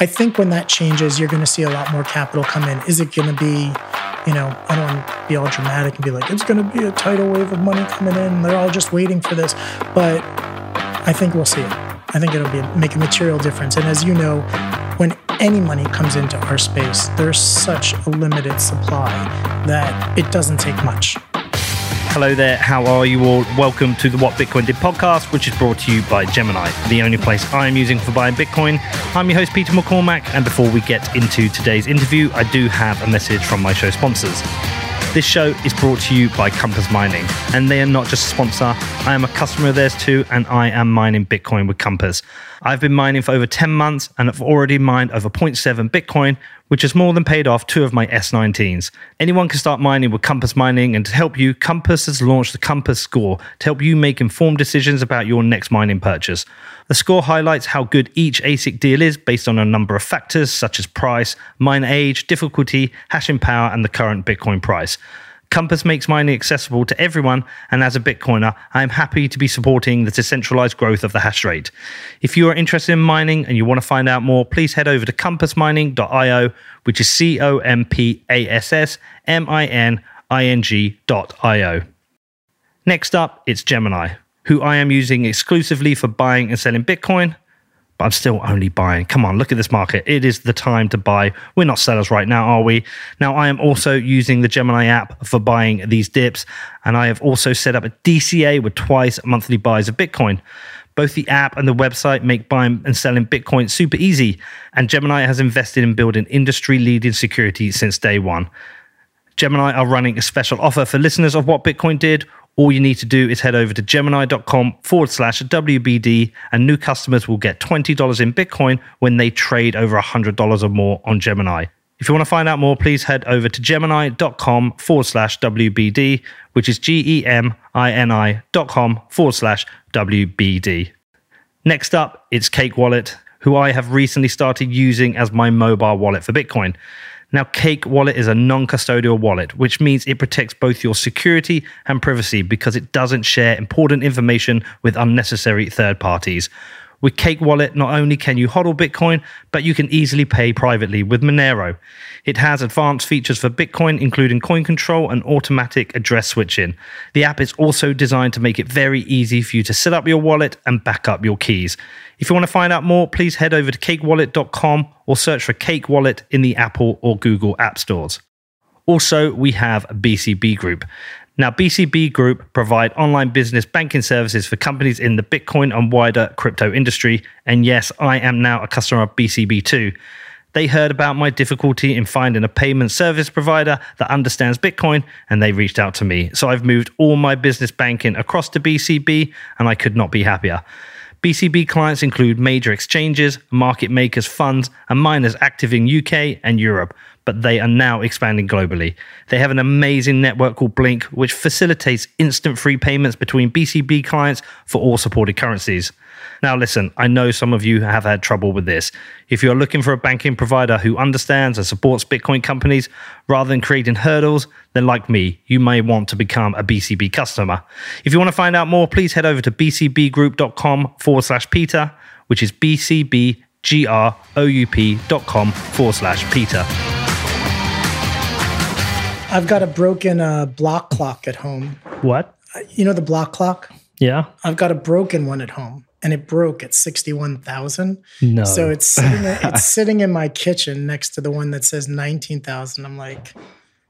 I think when that changes, you're going to see a lot more capital come in. Is it going to be, you know, I don't want to be all dramatic and be like, it's going to be a tidal wave of money coming in. They're all just waiting for this. But I think we'll see it. I think it'll be make a material difference. And as you know, when any money comes into our space, there's such a limited supply that it doesn't take much. Hello there, how are you all? Welcome to the What Bitcoin Did podcast, which is brought to you by Gemini, the only place I'm using for buying Bitcoin. I'm your host, Peter McCormack, and before we get into today's interview, I do have a message from my show sponsors. This show is brought to you by Compass Mining, and they are not just a sponsor. I am a customer of theirs too, and I am mining Bitcoin with Compass. I've been mining for over 10 months and have already mined over 0.7 Bitcoin, which has more than paid off two of my S19s. Anyone can start mining with Compass Mining, and to help you, Compass has launched the Compass Score to help you make informed decisions about your next mining purchase. The score highlights how good each ASIC deal is based on a number of factors such as price, mine age, difficulty, hashing power, and the current Bitcoin price. Compass makes mining accessible to everyone, and as a Bitcoiner, I am happy to be supporting the decentralized growth of the hash rate. If you are interested in mining and you want to find out more, please head over to compassmining.io, which is C O M P A S S M I N I N G.io. Next up, it's Gemini, who I am using exclusively for buying and selling Bitcoin but I'm still only buying. Come on, look at this market. It is the time to buy. We're not sellers right now, are we? Now, I am also using the Gemini app for buying these dips, and I have also set up a DCA with twice monthly buys of Bitcoin. Both the app and the website make buying and selling Bitcoin super easy, and Gemini has invested in building industry leading security since day one. Gemini are running a special offer for listeners of what Bitcoin did all you need to do is head over to gemini.com forward slash WBD, and new customers will get $20 in Bitcoin when they trade over $100 or more on Gemini. If you want to find out more, please head over to gemini.com forward slash WBD, which is G E M I N I dot com forward slash WBD. Next up, it's Cake Wallet, who I have recently started using as my mobile wallet for Bitcoin. Now, Cake Wallet is a non custodial wallet, which means it protects both your security and privacy because it doesn't share important information with unnecessary third parties. With Cake Wallet, not only can you hodl Bitcoin, but you can easily pay privately with Monero. It has advanced features for Bitcoin, including coin control and automatic address switching. The app is also designed to make it very easy for you to set up your wallet and back up your keys. If you want to find out more, please head over to cakewallet.com or search for Cake Wallet in the Apple or Google App Stores. Also, we have BCB Group. Now, BCB Group provide online business banking services for companies in the Bitcoin and wider crypto industry. And yes, I am now a customer of BCB too. They heard about my difficulty in finding a payment service provider that understands Bitcoin and they reached out to me. So I've moved all my business banking across to BCB and I could not be happier. BCB clients include major exchanges, market makers, funds, and miners active in UK and Europe, but they are now expanding globally. They have an amazing network called Blink, which facilitates instant free payments between BCB clients for all supported currencies. Now, listen, I know some of you have had trouble with this. If you're looking for a banking provider who understands and supports Bitcoin companies rather than creating hurdles, then like me, you may want to become a BCB customer. If you want to find out more, please head over to bcbgroup.com forward slash Peter, which is bcbgroup.com forward slash Peter. I've got a broken uh, block clock at home. What? You know the block clock? Yeah. I've got a broken one at home and it broke at 61,000. No. So it's sitting, it's sitting in my kitchen next to the one that says 19,000. I'm like,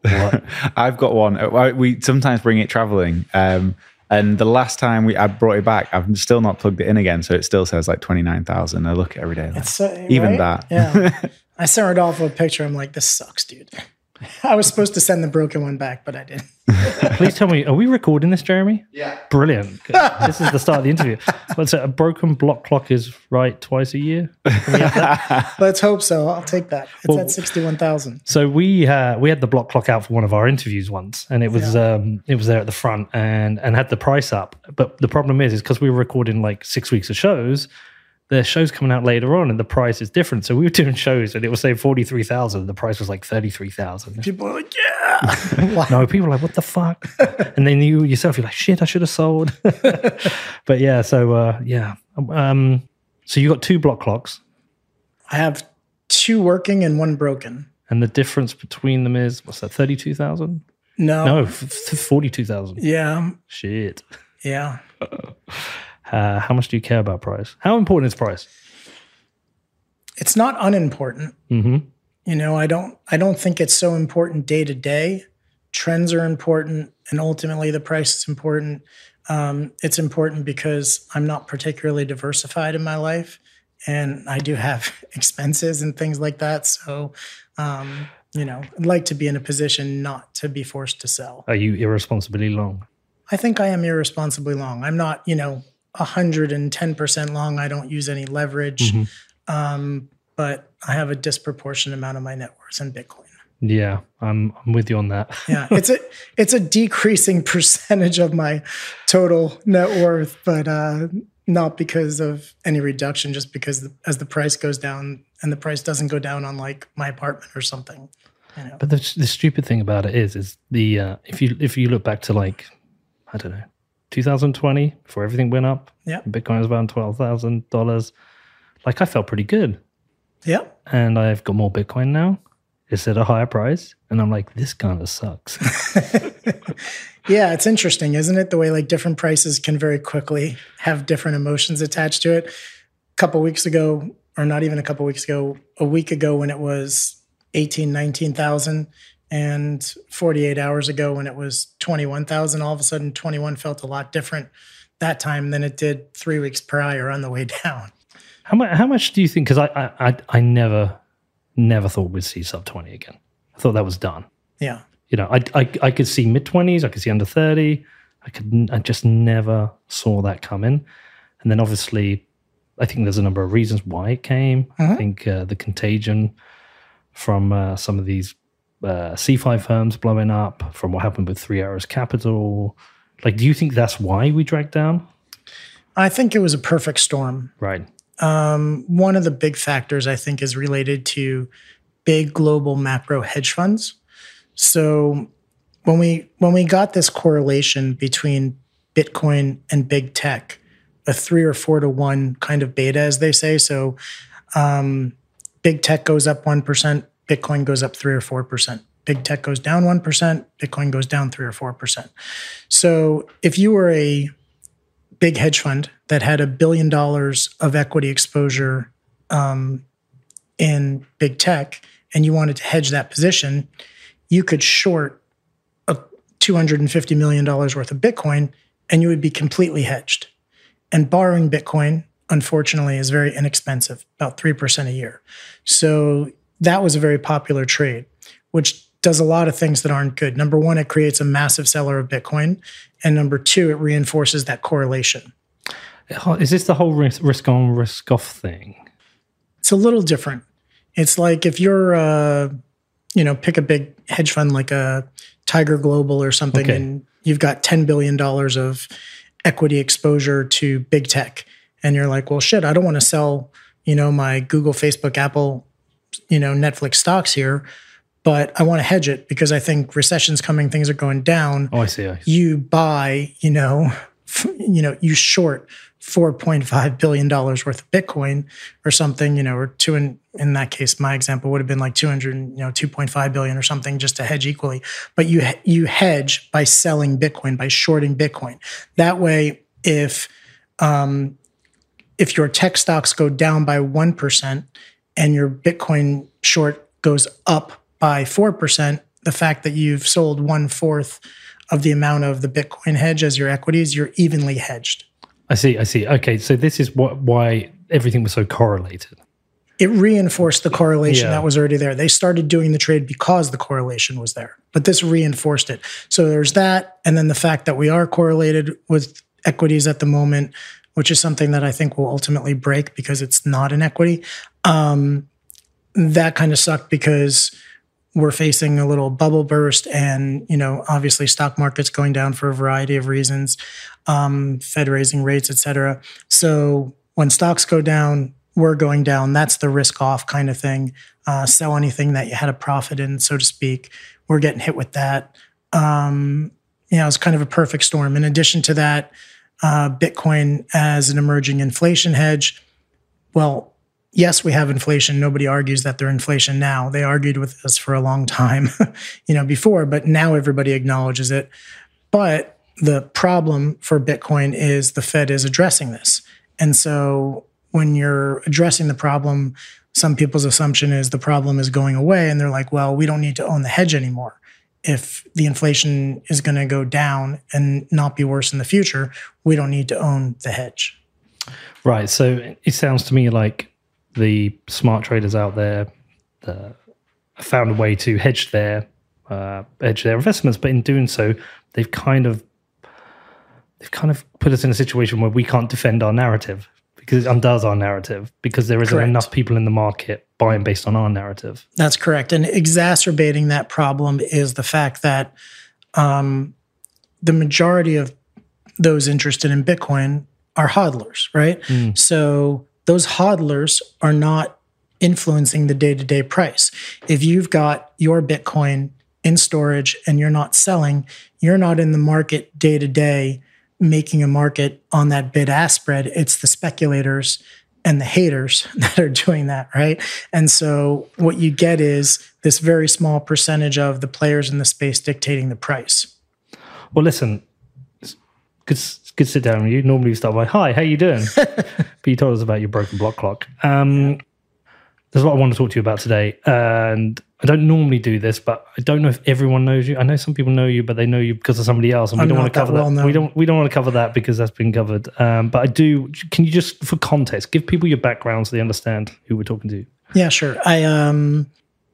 what? I've got one. Uh, we sometimes bring it traveling. Um, and the last time we I brought it back, I've still not plugged it in again, so it still says like twenty nine thousand. I look every day. Like, uh, even right? that. yeah. I sent Rodolfo a picture. I'm like, this sucks, dude. I was supposed to send the broken one back, but I didn't. Please tell me, are we recording this, Jeremy? Yeah. Brilliant. this is the start of the interview. What's it? A broken block clock is right twice a year. Let's hope so. I'll take that. It's well, at sixty-one thousand. So we uh, we had the block clock out for one of our interviews once, and it was yeah. um, it was there at the front and and had the price up. But the problem is, is because we were recording like six weeks of shows the show's coming out later on and the price is different. So we were doing shows and it was saying 43,000. The price was like 33,000. People are like, yeah. no, people are like, what the fuck? and then you yourself, you're like, shit, I should have sold. but yeah, so uh, yeah. Um, so you got two block clocks. I have two working and one broken. And the difference between them is what's that? Thirty two thousand? No, no, forty two thousand. Yeah. Shit. Yeah. Uh, how much do you care about price? How important is price? It's not unimportant. Mm-hmm. You know, I don't. I don't think it's so important day to day. Trends are important, and ultimately, the price is important. Um, it's important because I'm not particularly diversified in my life, and I do have expenses and things like that. So, um, you know, I'd like to be in a position not to be forced to sell. Are you irresponsibly long? I think I am irresponsibly long. I'm not, you know, 110% long. I don't use any leverage. Mm-hmm. Um, but I have a disproportionate amount of my net worth in Bitcoin. Yeah, I'm I'm with you on that. yeah, it's a it's a decreasing percentage of my total net worth, but uh, not because of any reduction, just because the, as the price goes down and the price doesn't go down on like my apartment or something. You know? But the the stupid thing about it is, is the uh, if you if you look back to like I don't know 2020 before everything went up, yeah, Bitcoin was around twelve thousand dollars. Like I felt pretty good. Yeah, and I've got more Bitcoin now it's at a higher price. And I'm like, this kind of sucks. yeah, it's interesting, isn't it? The way like different prices can very quickly have different emotions attached to it. A couple weeks ago, or not even a couple weeks ago, a week ago when it was 18, 19,000 and 48 hours ago when it was 21,000, all of a sudden 21 felt a lot different that time than it did three weeks prior on the way down. How much, how much do you think? Because I, I, I never never thought we'd see sub 20 again. I thought that was done. Yeah. You know, I, I, I could see mid 20s, I could see under 30. I could, I just never saw that coming. And then obviously, I think there's a number of reasons why it came. I uh-huh. think uh, the contagion from uh, some of these uh, CeFi firms blowing up, from what happened with Three Arrows Capital. Like, do you think that's why we dragged down? I think it was a perfect storm. Right. Um, one of the big factors I think is related to big global macro hedge funds. So when we when we got this correlation between Bitcoin and big tech, a three or four to one kind of beta, as they say. So um, big tech goes up one percent, Bitcoin goes up three or four percent. Big tech goes down one percent, Bitcoin goes down three or four percent. So if you were a big hedge fund that had a billion dollars of equity exposure um, in big tech and you wanted to hedge that position, you could short a $250 million worth of Bitcoin and you would be completely hedged. And borrowing Bitcoin, unfortunately, is very inexpensive, about 3% a year. So that was a very popular trade, which does a lot of things that aren't good. Number one, it creates a massive seller of Bitcoin. And number two, it reinforces that correlation. Is this the whole risk, risk on, risk off thing? It's a little different. It's like if you're, uh, you know, pick a big hedge fund like a Tiger Global or something, okay. and you've got $10 billion of equity exposure to big tech. And you're like, well, shit, I don't want to sell, you know, my Google, Facebook, Apple, you know, Netflix stocks here but I want to hedge it because I think recession's coming, things are going down. Oh, I see. I see. You buy, you know, you know, you short four point five billion dollars worth of Bitcoin or something, you know, or two in in that case, my example would have been like two hundred, you know, two point five billion or something, just to hedge equally. But you you hedge by selling Bitcoin, by shorting Bitcoin. That way, if um, if your tech stocks go down by one percent and your Bitcoin short goes up by 4%, the fact that you've sold one fourth of the amount of the Bitcoin hedge as your equities, you're evenly hedged. I see. I see. Okay. So this is what why everything was so correlated. It reinforced the correlation yeah. that was already there. They started doing the trade because the correlation was there, but this reinforced it. So there's that. And then the fact that we are correlated with equities at the moment, which is something that I think will ultimately break because it's not an equity. Um, that kind of sucked because we're facing a little bubble burst and you know obviously stock markets going down for a variety of reasons um, fed raising rates et cetera. So when stocks go down we're going down. That's the risk off kind of thing. Uh, sell anything that you had a profit in so to speak. We're getting hit with that. Um, you know it's kind of a perfect storm. In addition to that uh, bitcoin as an emerging inflation hedge well yes, we have inflation. Nobody argues that there's inflation now. They argued with us for a long time, you know, before, but now everybody acknowledges it. But the problem for Bitcoin is the Fed is addressing this. And so when you're addressing the problem, some people's assumption is the problem is going away and they're like, well, we don't need to own the hedge anymore. If the inflation is going to go down and not be worse in the future, we don't need to own the hedge. Right. So it sounds to me like the smart traders out there uh, found a way to hedge their uh, hedge their investments, but in doing so, they've kind of they've kind of put us in a situation where we can't defend our narrative because it undoes our narrative because there isn't correct. enough people in the market buying based on our narrative. That's correct, and exacerbating that problem is the fact that um, the majority of those interested in Bitcoin are hodlers, right? Mm. So those hodlers are not influencing the day to day price. If you've got your Bitcoin in storage and you're not selling, you're not in the market day to day making a market on that bid ask spread. It's the speculators and the haters that are doing that, right? And so what you get is this very small percentage of the players in the space dictating the price. Well, listen, good, good sit down with you. Normally, you start by, "Hi, how you doing?" but you told us about your broken block clock. Um, there's a lot I want to talk to you about today, and I don't normally do this, but I don't know if everyone knows you. I know some people know you, but they know you because of somebody else, and we I'm don't want to cover that. that. We don't. We don't want to cover that because that's been covered. Um, but I do. Can you just, for context, give people your background so they understand who we're talking to? Yeah, sure. I um,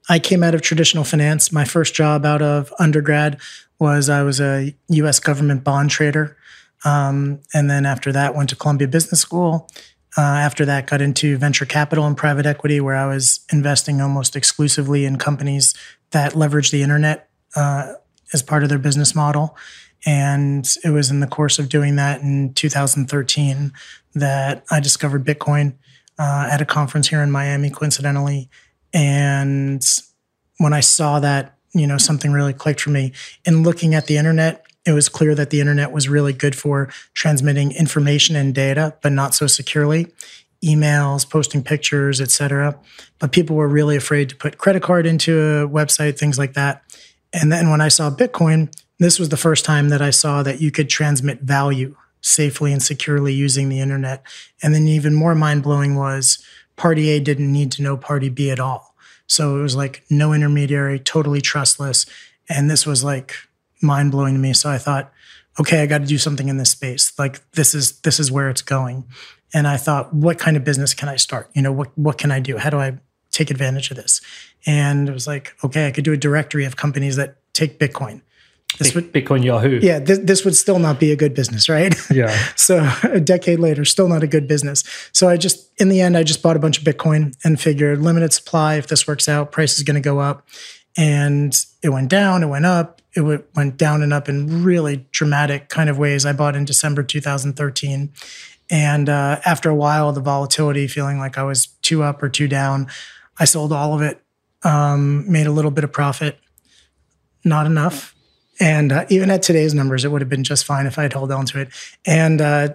I came out of traditional finance. My first job out of undergrad was I was a U.S. government bond trader. Um, and then after that, went to Columbia Business School. Uh, after that, got into venture capital and private equity, where I was investing almost exclusively in companies that leverage the internet uh, as part of their business model. And it was in the course of doing that in 2013 that I discovered Bitcoin uh, at a conference here in Miami, coincidentally. And when I saw that, you know, something really clicked for me. In looking at the internet, it was clear that the internet was really good for transmitting information and data, but not so securely. Emails, posting pictures, etc. But people were really afraid to put credit card into a website, things like that. And then when I saw Bitcoin, this was the first time that I saw that you could transmit value safely and securely using the internet. And then even more mind blowing was party A didn't need to know party B at all. So it was like no intermediary, totally trustless. And this was like mind blowing to me. So I thought, okay, I got to do something in this space. Like this is this is where it's going. And I thought, what kind of business can I start? You know, what what can I do? How do I take advantage of this? And it was like, okay, I could do a directory of companies that take Bitcoin. This would, Bitcoin Yahoo. Yeah, this, this would still not be a good business, right? Yeah. so a decade later, still not a good business. So I just, in the end, I just bought a bunch of Bitcoin and figured limited supply. If this works out, price is going to go up. And it went down, it went up, it went down and up in really dramatic kind of ways. I bought in December 2013. And uh, after a while, the volatility, feeling like I was too up or too down, I sold all of it, um, made a little bit of profit, not enough. And uh, even at today's numbers, it would have been just fine if I had held on to it. And uh,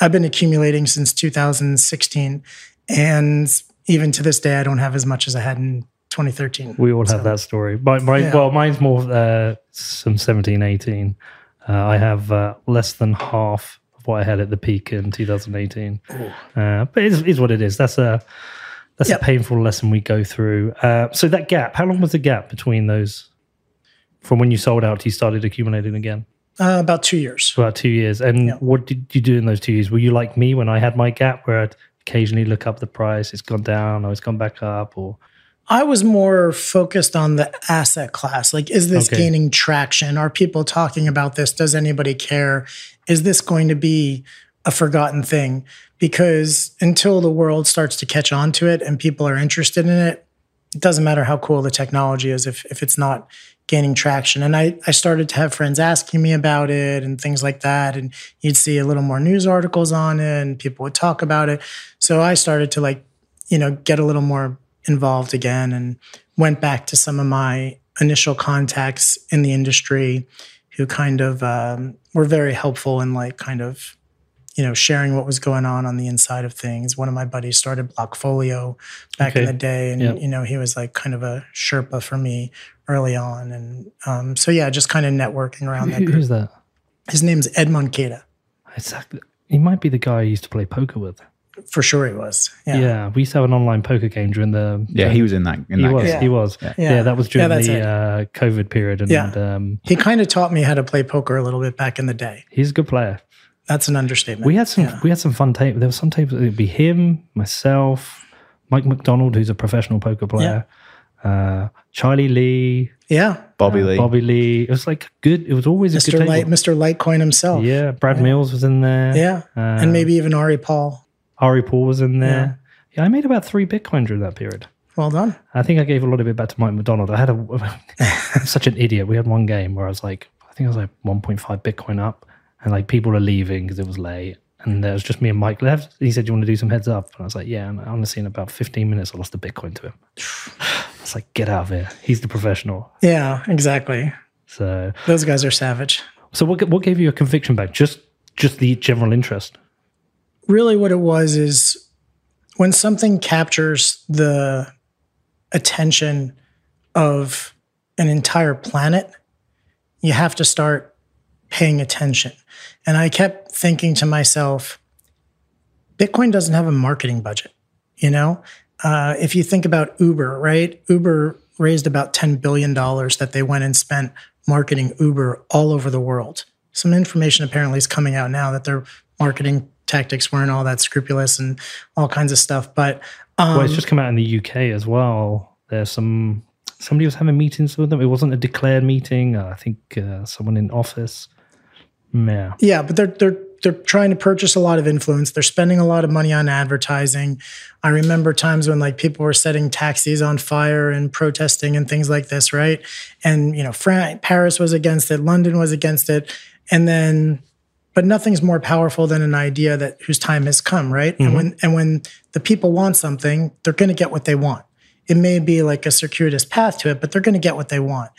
I've been accumulating since 2016. And even to this day, I don't have as much as I had in 2013. We all so. have that story. My, my yeah. Well, mine's more uh, some 17, 18. Uh, I have uh, less than half of what I had at the peak in 2018. Uh, but it is, is, what it is. That's a that's yep. a painful lesson we go through. Uh, so that gap, how long was the gap between those from when you sold out to you started accumulating again? Uh, about two years. About two years. And yep. what did you do in those two years? Were you like me when I had my gap where I'd occasionally look up the price, it's gone down, or it's gone back up, or I was more focused on the asset class. Like, is this okay. gaining traction? Are people talking about this? Does anybody care? Is this going to be a forgotten thing? Because until the world starts to catch on to it and people are interested in it, it doesn't matter how cool the technology is if, if it's not gaining traction. And I, I started to have friends asking me about it and things like that. And you'd see a little more news articles on it and people would talk about it. So I started to like, you know, get a little more involved again and went back to some of my initial contacts in the industry who kind of um, were very helpful in like kind of you know, sharing what was going on on the inside of things. One of my buddies started Blockfolio back okay. in the day, and yep. you know, he was like kind of a Sherpa for me early on, and um, so yeah, just kind of networking around that. Group. Who's that? His name's Ed Moncada. Exactly. He might be the guy I used to play poker with. For sure, he was. Yeah. yeah, we used to have an online poker game during the. Yeah, he was in that. In he that was. Game. He was. Yeah. yeah. that was during the uh, COVID period. And, yeah. Um, he kind of taught me how to play poker a little bit back in the day. He's a good player. That's an understatement. We had some. Yeah. We had some fun tape. There were some tapes. It'd be him, myself, Mike McDonald, who's a professional poker player, uh, Charlie Lee. Yeah, Bobby uh, Lee. Bobby Lee. It was like good. It was always Mr. a good Light, Mr. Litecoin himself. Yeah, Brad yeah. Mills was in there. Yeah, uh, and maybe even Ari Paul. Ari Paul was in there. Yeah. yeah, I made about three Bitcoin during that period. Well done. I think I gave a lot of it back to Mike McDonald. I had a I'm such an idiot. We had one game where I was like, I think I was like 1.5 Bitcoin up, and like people are leaving because it was late, and there was just me and Mike left. He said, "You want to do some heads up?" And I was like, "Yeah." And honestly, in about 15 minutes, I lost a Bitcoin to him. I was like, "Get out of here! He's the professional." Yeah, exactly. So those guys are savage. So what what gave you a conviction back? Just just the general interest really what it was is when something captures the attention of an entire planet, you have to start paying attention. And I kept thinking to myself, Bitcoin doesn't have a marketing budget. You know, uh, if you think about Uber, right? Uber raised about $10 billion that they went and spent marketing Uber all over the world. Some information apparently is coming out now that they're marketing tactics weren't all that scrupulous and all kinds of stuff. But um, well, it's just come out in the UK as well. There's some somebody was having meetings with them. It wasn't a declared meeting. Uh, I think uh, someone in office. Yeah, yeah, but they're they're they're trying to purchase a lot of influence. They're spending a lot of money on advertising. I remember times when like people were setting taxis on fire and protesting and things like this, right? And you know, France, Paris was against it, London was against it, and then but nothing's more powerful than an idea that whose time has come, right? Mm-hmm. And when and when the people want something, they're going to get what they want. It may be like a circuitous path to it, but they're going to get what they want.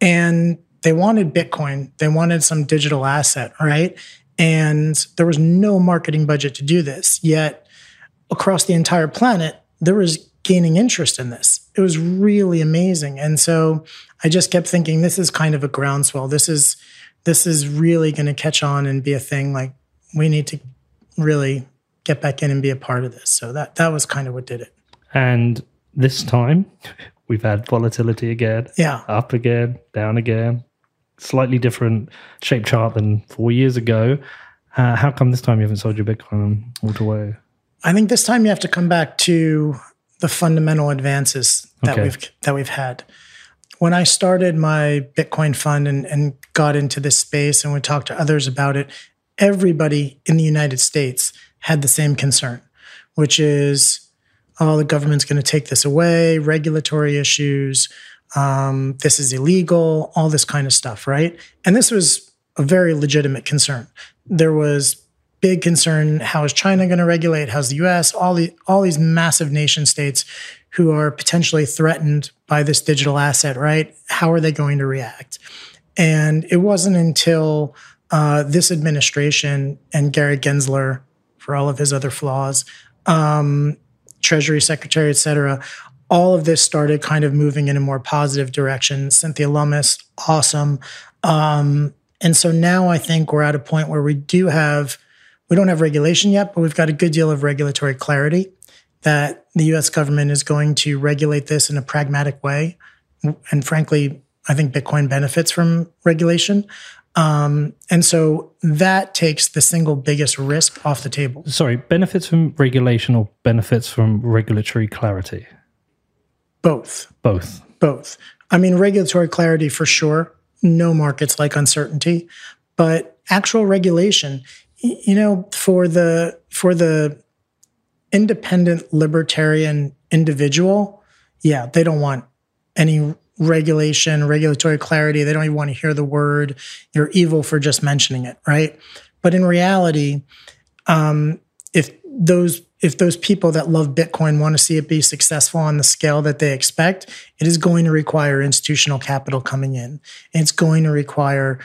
And they wanted Bitcoin, they wanted some digital asset, right? And there was no marketing budget to do this. Yet across the entire planet, there was gaining interest in this. It was really amazing. And so I just kept thinking this is kind of a groundswell. This is this is really going to catch on and be a thing. Like we need to really get back in and be a part of this. So that that was kind of what did it. And this time we've had volatility again. Yeah. Up again, down again. Slightly different shape chart than four years ago. Uh, how come this time you haven't sold your Bitcoin all the way? I think this time you have to come back to the fundamental advances that okay. we've that we've had when I started my Bitcoin fund and, and got into this space and we talked to others about it, everybody in the United States had the same concern, which is, oh, the government's going to take this away, regulatory issues, um, this is illegal, all this kind of stuff, right? And this was a very legitimate concern. There was big concern: how is China going to regulate? How's the U.S. All the all these massive nation states who are potentially threatened by this digital asset, right? How are they going to react? And it wasn't until uh, this administration and Gary Gensler, for all of his other flaws, um, Treasury Secretary, et cetera, all of this started kind of moving in a more positive direction. Cynthia Lummis, awesome. Um, and so now I think we're at a point where we do have, we don't have regulation yet, but we've got a good deal of regulatory clarity that the US government is going to regulate this in a pragmatic way. And frankly, I think Bitcoin benefits from regulation. Um, and so that takes the single biggest risk off the table. Sorry, benefits from regulation or benefits from regulatory clarity? Both. Both. Both. I mean, regulatory clarity for sure. No markets like uncertainty, but actual regulation, you know, for the for the independent libertarian individual, yeah, they don't want any regulation, regulatory clarity. They don't even want to hear the word. You're evil for just mentioning it, right? But in reality, um, if those if those people that love Bitcoin want to see it be successful on the scale that they expect, it is going to require institutional capital coming in. It's going to require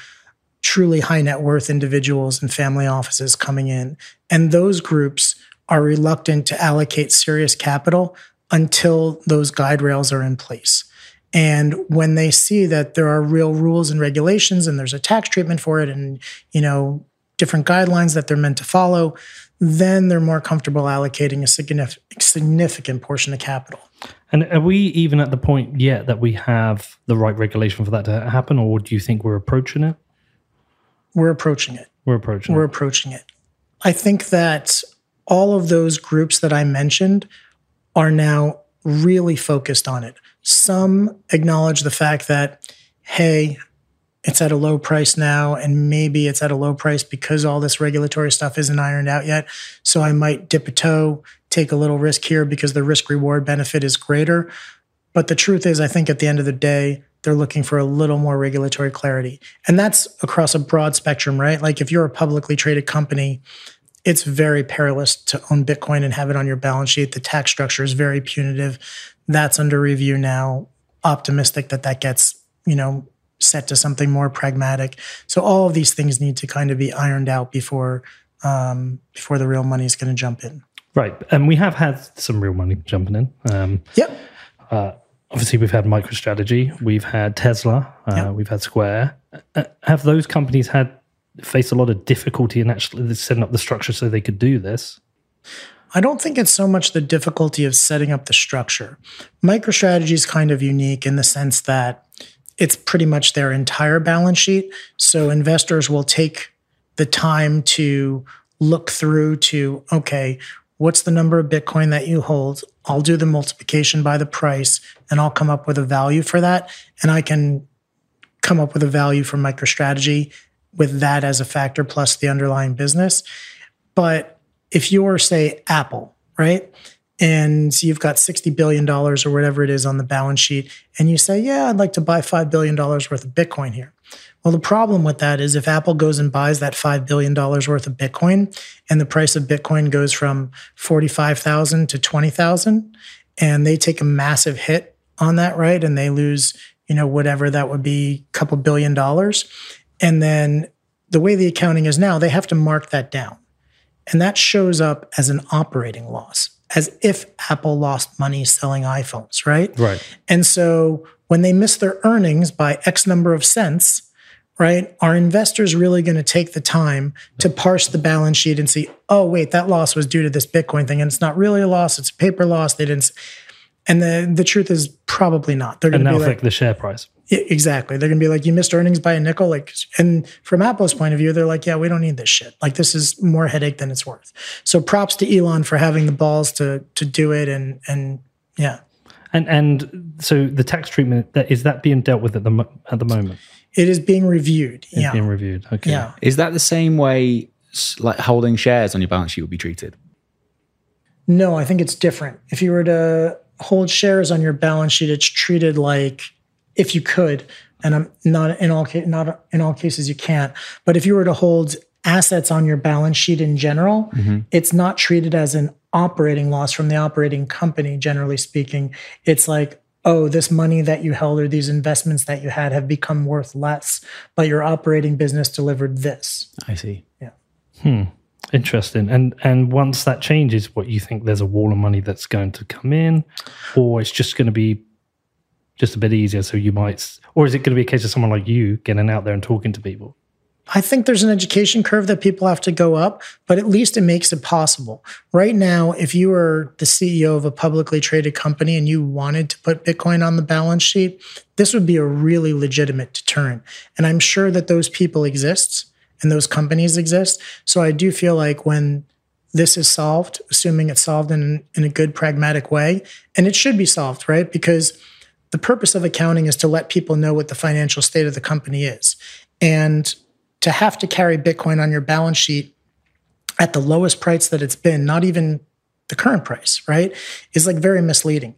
truly high net worth individuals and family offices coming in. And those groups are reluctant to allocate serious capital until those guide rails are in place. And when they see that there are real rules and regulations and there's a tax treatment for it and, you know, different guidelines that they're meant to follow, then they're more comfortable allocating a significant portion of capital. And are we even at the point yet that we have the right regulation for that to happen, or do you think we're approaching it? We're approaching it. We're approaching We're it. approaching it. I think that all of those groups that I mentioned are now really focused on it. Some acknowledge the fact that, hey, it's at a low price now, and maybe it's at a low price because all this regulatory stuff isn't ironed out yet. So I might dip a toe, take a little risk here because the risk reward benefit is greater. But the truth is, I think at the end of the day, they're looking for a little more regulatory clarity. And that's across a broad spectrum, right? Like if you're a publicly traded company, it's very perilous to own Bitcoin and have it on your balance sheet. The tax structure is very punitive. That's under review now. Optimistic that that gets, you know, set to something more pragmatic. So all of these things need to kind of be ironed out before um, before the real money is going to jump in. Right, and we have had some real money jumping in. Um, yep. Uh, obviously, we've had MicroStrategy, we've had Tesla, uh, yep. we've had Square. Uh, have those companies had faced a lot of difficulty in actually setting up the structure so they could do this? I don't think it's so much the difficulty of setting up the structure. MicroStrategy is kind of unique in the sense that it's pretty much their entire balance sheet. So investors will take the time to look through to, okay, what's the number of Bitcoin that you hold? I'll do the multiplication by the price and I'll come up with a value for that. And I can come up with a value for MicroStrategy with that as a factor plus the underlying business. But if you're, say, Apple, right? and you've got $60 billion or whatever it is on the balance sheet, and you say, Yeah, I'd like to buy $5 billion worth of Bitcoin here. Well, the problem with that is if Apple goes and buys that $5 billion worth of Bitcoin and the price of Bitcoin goes from 45,000 to 20,000 and they take a massive hit on that, right? And they lose, you know, whatever that would be, a couple billion dollars. And then the way the accounting is now, they have to mark that down. And that shows up as an operating loss as if Apple lost money selling iPhones, right? Right. And so when they miss their earnings by X number of cents, right, are investors really going to take the time to parse the balance sheet and see, oh, wait, that loss was due to this Bitcoin thing. And it's not really a loss, it's a paper loss. They didn't. And the, the truth is probably not. They're going to be like the share price. Exactly. They're going to be like, you missed earnings by a nickel. Like, and from Apple's point of view, they're like, yeah, we don't need this shit. Like, this is more headache than it's worth. So props to Elon for having the balls to to do it. And and yeah. And and so the tax treatment that is that being dealt with at the at the moment. It is being reviewed. It's yeah. being reviewed. Okay. Yeah. Is that the same way like holding shares on your balance sheet would be treated? No, I think it's different. If you were to hold shares on your balance sheet, it's treated like if you could, and I'm not in all not in all cases you can't, but if you were to hold assets on your balance sheet in general, mm-hmm. it's not treated as an operating loss from the operating company. Generally speaking, it's like oh, this money that you held or these investments that you had have become worth less, but your operating business delivered this. I see. Yeah. Hmm. Interesting. And and once that changes, what you think there's a wall of money that's going to come in, or it's just going to be just a bit easier. So you might, or is it going to be a case of someone like you getting out there and talking to people? I think there's an education curve that people have to go up, but at least it makes it possible. Right now, if you were the CEO of a publicly traded company and you wanted to put Bitcoin on the balance sheet, this would be a really legitimate deterrent. And I'm sure that those people exist and those companies exist. So I do feel like when this is solved, assuming it's solved in, in a good pragmatic way, and it should be solved, right? Because the purpose of accounting is to let people know what the financial state of the company is. And to have to carry Bitcoin on your balance sheet at the lowest price that it's been, not even the current price, right, is like very misleading.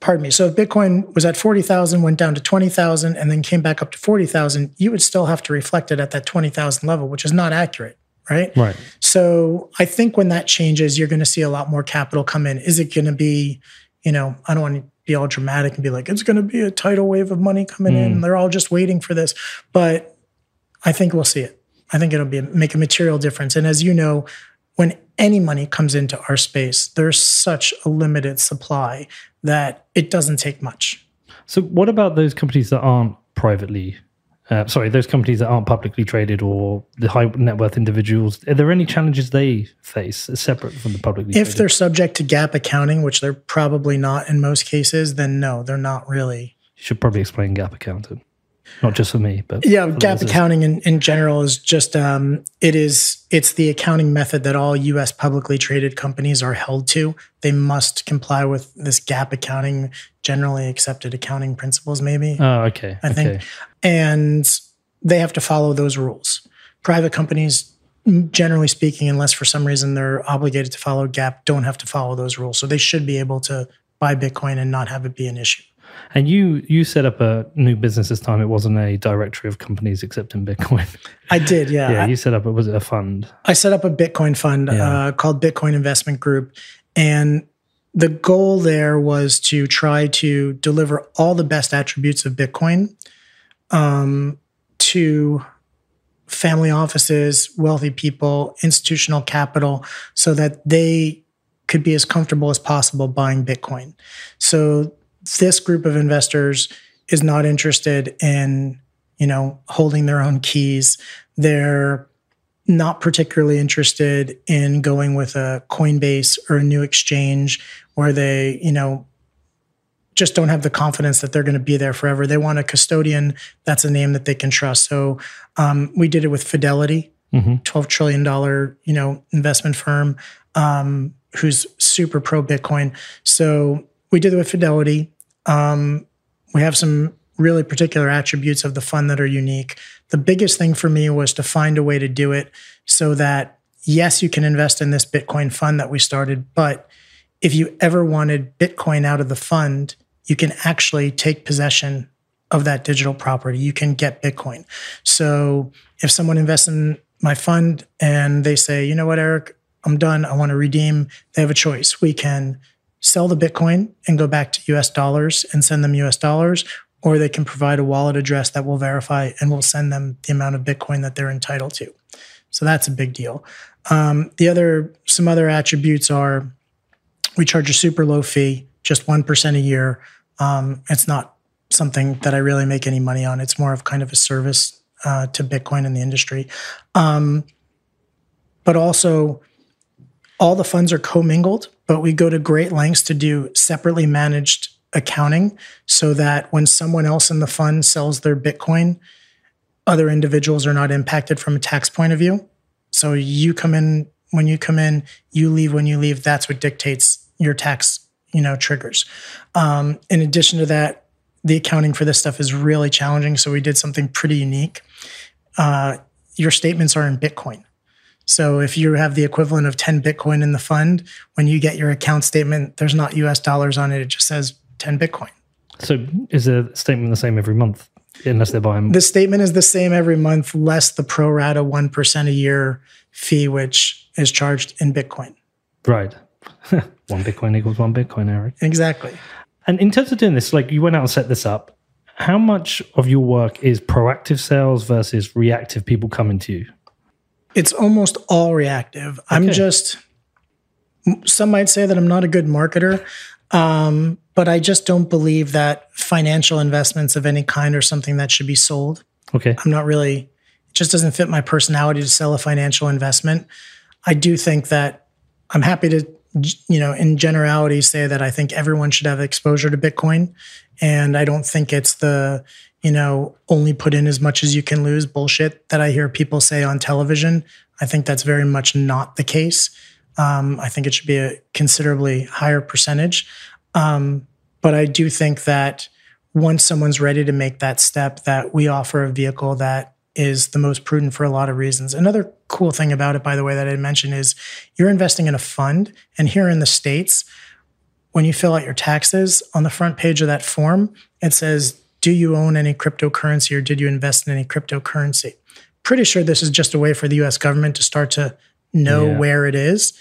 Pardon me. So if Bitcoin was at 40,000, went down to 20,000, and then came back up to 40,000, you would still have to reflect it at that 20,000 level, which is not accurate. Right. Right. So I think when that changes, you're going to see a lot more capital come in. Is it going to be, you know, I don't want to be all dramatic and be like, it's going to be a tidal wave of money coming mm. in. They're all just waiting for this. But I think we'll see it. I think it'll be make a material difference. And as you know, when any money comes into our space, there's such a limited supply that it doesn't take much. So, what about those companies that aren't privately? Uh, sorry, those companies that aren't publicly traded or the high net worth individuals. Are there any challenges they face separate from the publicly? If traded? they're subject to GAAP accounting, which they're probably not in most cases, then no, they're not really. You should probably explain GAAP accounting not just for me, but yeah, GAAP accounting in, in general is just um, it is it's the accounting method that all U.S. publicly traded companies are held to. They must comply with this GAAP accounting, generally accepted accounting principles. Maybe. Oh, okay. I think, okay. and they have to follow those rules. Private companies, generally speaking, unless for some reason they're obligated to follow GAAP, don't have to follow those rules. So they should be able to buy Bitcoin and not have it be an issue. And you you set up a new business this time. It wasn't a directory of companies accepting Bitcoin. I did, yeah. yeah, you set up. It Was it a fund? I set up a Bitcoin fund yeah. uh, called Bitcoin Investment Group, and the goal there was to try to deliver all the best attributes of Bitcoin um, to family offices, wealthy people, institutional capital, so that they could be as comfortable as possible buying Bitcoin. So this group of investors is not interested in, you know, holding their own keys. They're not particularly interested in going with a Coinbase or a new exchange where they, you know, just don't have the confidence that they're going to be there forever. They want a custodian that's a name that they can trust. So um, we did it with Fidelity, mm-hmm. twelve trillion dollar you know investment firm um, who's super pro Bitcoin. So we did it with Fidelity. Um, we have some really particular attributes of the fund that are unique. The biggest thing for me was to find a way to do it so that, yes, you can invest in this Bitcoin fund that we started, but if you ever wanted Bitcoin out of the fund, you can actually take possession of that digital property. You can get Bitcoin. So if someone invests in my fund and they say, you know what, Eric, I'm done, I want to redeem, they have a choice. We can sell the Bitcoin and go back to US dollars and send them US dollars, or they can provide a wallet address that will verify and will send them the amount of Bitcoin that they're entitled to. So that's a big deal. Um, the other, some other attributes are we charge a super low fee, just 1% a year. Um, it's not something that I really make any money on. It's more of kind of a service uh, to Bitcoin and the industry. Um, but also, all the funds are commingled, but we go to great lengths to do separately managed accounting so that when someone else in the fund sells their Bitcoin, other individuals are not impacted from a tax point of view. So you come in when you come in, you leave when you leave. That's what dictates your tax, you know, triggers. Um, in addition to that, the accounting for this stuff is really challenging. So we did something pretty unique. Uh, your statements are in Bitcoin. So if you have the equivalent of 10 Bitcoin in the fund, when you get your account statement, there's not US dollars on it. It just says 10 Bitcoin. So is the statement the same every month? Unless they're buying. The statement is the same every month, less the pro rata 1% a year fee, which is charged in Bitcoin. Right. one Bitcoin equals one Bitcoin, Eric. Exactly. And in terms of doing this, like you went out and set this up, how much of your work is proactive sales versus reactive people coming to you? It's almost all reactive. Okay. I'm just, some might say that I'm not a good marketer, um, but I just don't believe that financial investments of any kind are something that should be sold. Okay. I'm not really, it just doesn't fit my personality to sell a financial investment. I do think that I'm happy to, you know, in generality say that I think everyone should have exposure to Bitcoin. And I don't think it's the, you know, only put in as much as you can lose bullshit that I hear people say on television. I think that's very much not the case. Um, I think it should be a considerably higher percentage. Um, but I do think that once someone's ready to make that step, that we offer a vehicle that is the most prudent for a lot of reasons. Another cool thing about it, by the way, that I mentioned is you're investing in a fund. And here in the States, when you fill out your taxes on the front page of that form, it says do you own any cryptocurrency or did you invest in any cryptocurrency? Pretty sure this is just a way for the US government to start to know yeah. where it is.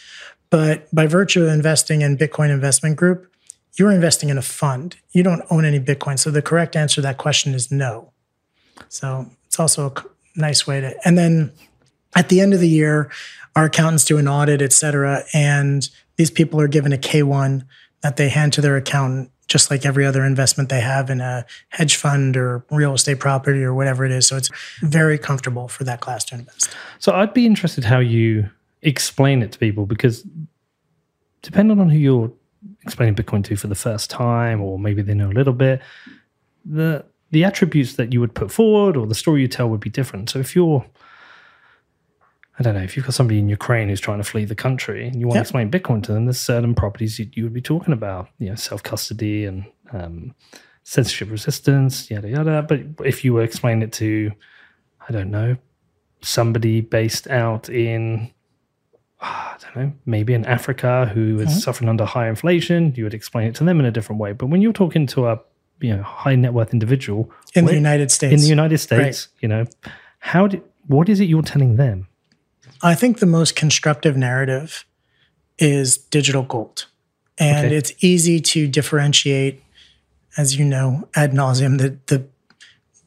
But by virtue of investing in Bitcoin Investment Group, you're investing in a fund. You don't own any Bitcoin. So the correct answer to that question is no. So it's also a nice way to. And then at the end of the year, our accountants do an audit, et cetera, and these people are given a K1 that they hand to their accountant, just like every other investment they have in a hedge fund or real estate property or whatever it is. So it's very comfortable for that class to invest. So I'd be interested how you explain it to people because depending on who you're explaining Bitcoin to for the first time, or maybe they know a little bit, the the attributes that you would put forward or the story you tell would be different. So if you're I don't know, if you've got somebody in Ukraine who's trying to flee the country and you want yep. to explain Bitcoin to them, there's certain properties you, you would be talking about, you know, self custody and um, censorship resistance, yada yada. But if you were explaining it to, I don't know, somebody based out in, I don't know, maybe in Africa who is mm-hmm. suffering under high inflation, you would explain it to them in a different way. But when you're talking to a you know high net worth individual in the United States, in the United States, right. you know, how do what is it you're telling them? I think the most constructive narrative is digital gold. And okay. it's easy to differentiate, as you know, ad nauseum, the, the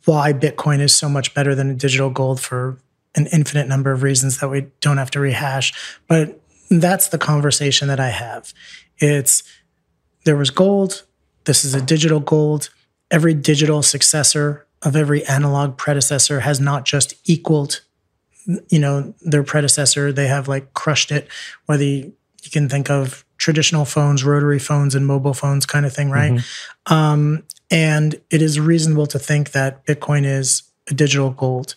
why Bitcoin is so much better than a digital gold for an infinite number of reasons that we don't have to rehash. But that's the conversation that I have. It's there was gold, this is a digital gold. Every digital successor of every analog predecessor has not just equaled you know their predecessor they have like crushed it whether you, you can think of traditional phones rotary phones and mobile phones kind of thing right mm-hmm. um, and it is reasonable to think that bitcoin is a digital gold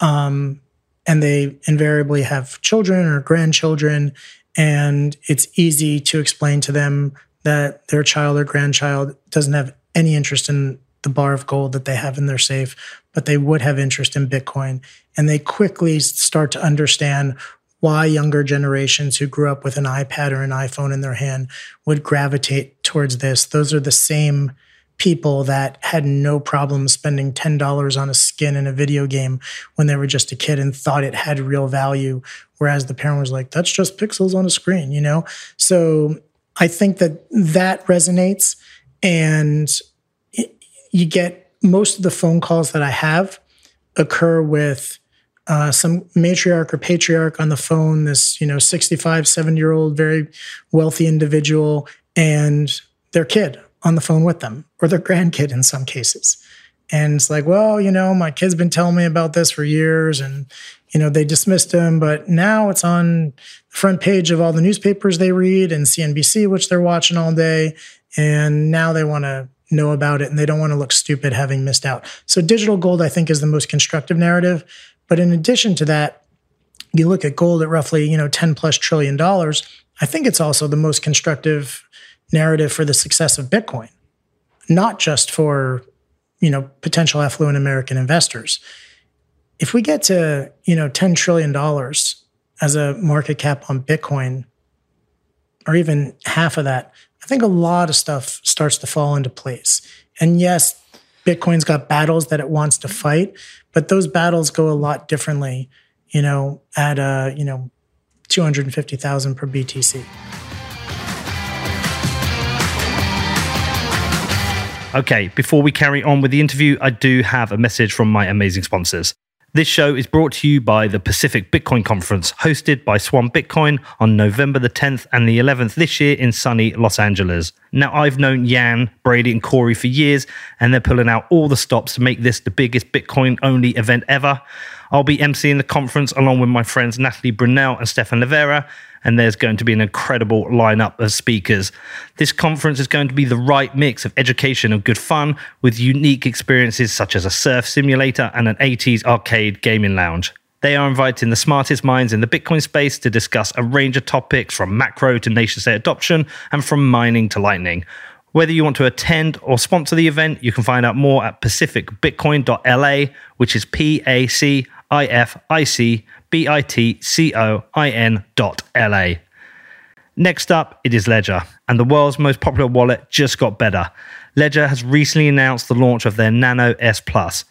um, and they invariably have children or grandchildren and it's easy to explain to them that their child or grandchild doesn't have any interest in the bar of gold that they have in their safe, but they would have interest in Bitcoin. And they quickly start to understand why younger generations who grew up with an iPad or an iPhone in their hand would gravitate towards this. Those are the same people that had no problem spending $10 on a skin in a video game when they were just a kid and thought it had real value. Whereas the parent was like, that's just pixels on a screen, you know? So I think that that resonates. And you get most of the phone calls that I have occur with uh, some matriarch or patriarch on the phone, this, you know, 65, 70 year old, very wealthy individual, and their kid on the phone with them, or their grandkid in some cases. And it's like, well, you know, my kid's been telling me about this for years, and, you know, they dismissed him, but now it's on the front page of all the newspapers they read and CNBC, which they're watching all day. And now they want to know about it and they don't want to look stupid having missed out. So digital gold, I think, is the most constructive narrative. But in addition to that, you look at gold at roughly, you know, 10 plus trillion dollars. I think it's also the most constructive narrative for the success of Bitcoin, not just for, you know, potential affluent American investors. If we get to, you know, $10 trillion as a market cap on Bitcoin, or even half of that, I think a lot of stuff starts to fall into place. And yes, Bitcoin's got battles that it wants to fight, but those battles go a lot differently, you know, at uh, you know, 250,000 per BTC. Okay, before we carry on with the interview, I do have a message from my amazing sponsors. This show is brought to you by the Pacific Bitcoin Conference, hosted by Swan Bitcoin on November the 10th and the 11th this year in sunny Los Angeles. Now, I've known Jan, Brady, and Cory for years, and they're pulling out all the stops to make this the biggest Bitcoin only event ever. I'll be emceeing the conference along with my friends Natalie Brunell and Stefan Livera, and there's going to be an incredible lineup of speakers. This conference is going to be the right mix of education and good fun with unique experiences such as a surf simulator and an 80s arcade gaming lounge. They are inviting the smartest minds in the Bitcoin space to discuss a range of topics from macro to nation state adoption and from mining to lightning. Whether you want to attend or sponsor the event, you can find out more at pacificbitcoin.la, which is P A C I F I C B I T C O I N dot L A. Next up, it is Ledger, and the world's most popular wallet just got better. Ledger has recently announced the launch of their Nano S Plus.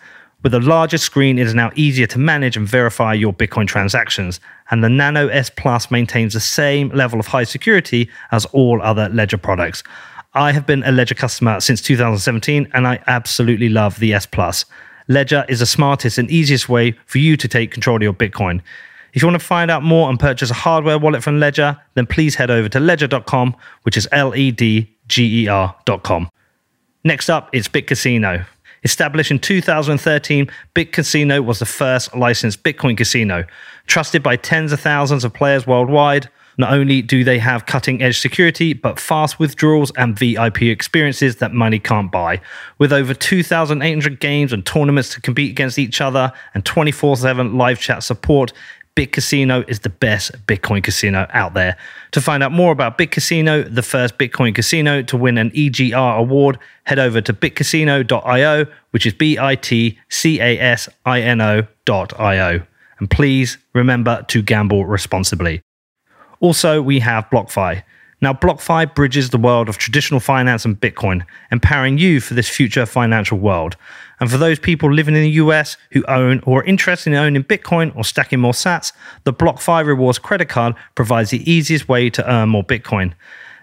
With a larger screen, it is now easier to manage and verify your Bitcoin transactions, and the Nano S Plus maintains the same level of high security as all other Ledger products. I have been a Ledger customer since 2017, and I absolutely love the S Plus. Ledger is the smartest and easiest way for you to take control of your Bitcoin. If you want to find out more and purchase a hardware wallet from Ledger, then please head over to ledger.com, which is L E D G E R.com. Next up, it's BitCasino. Established in 2013, BitCasino was the first licensed Bitcoin casino, trusted by tens of thousands of players worldwide. Not only do they have cutting edge security, but fast withdrawals and VIP experiences that money can't buy. With over 2,800 games and tournaments to compete against each other and 24 7 live chat support, BitCasino is the best Bitcoin casino out there. To find out more about BitCasino, the first Bitcoin casino to win an EGR award, head over to bitcasino.io, which is B I T C A S I N O.io. And please remember to gamble responsibly. Also, we have BlockFi. Now, BlockFi bridges the world of traditional finance and Bitcoin, empowering you for this future financial world. And for those people living in the US who own or are interested in owning Bitcoin or stacking more sats, the BlockFi Rewards credit card provides the easiest way to earn more Bitcoin.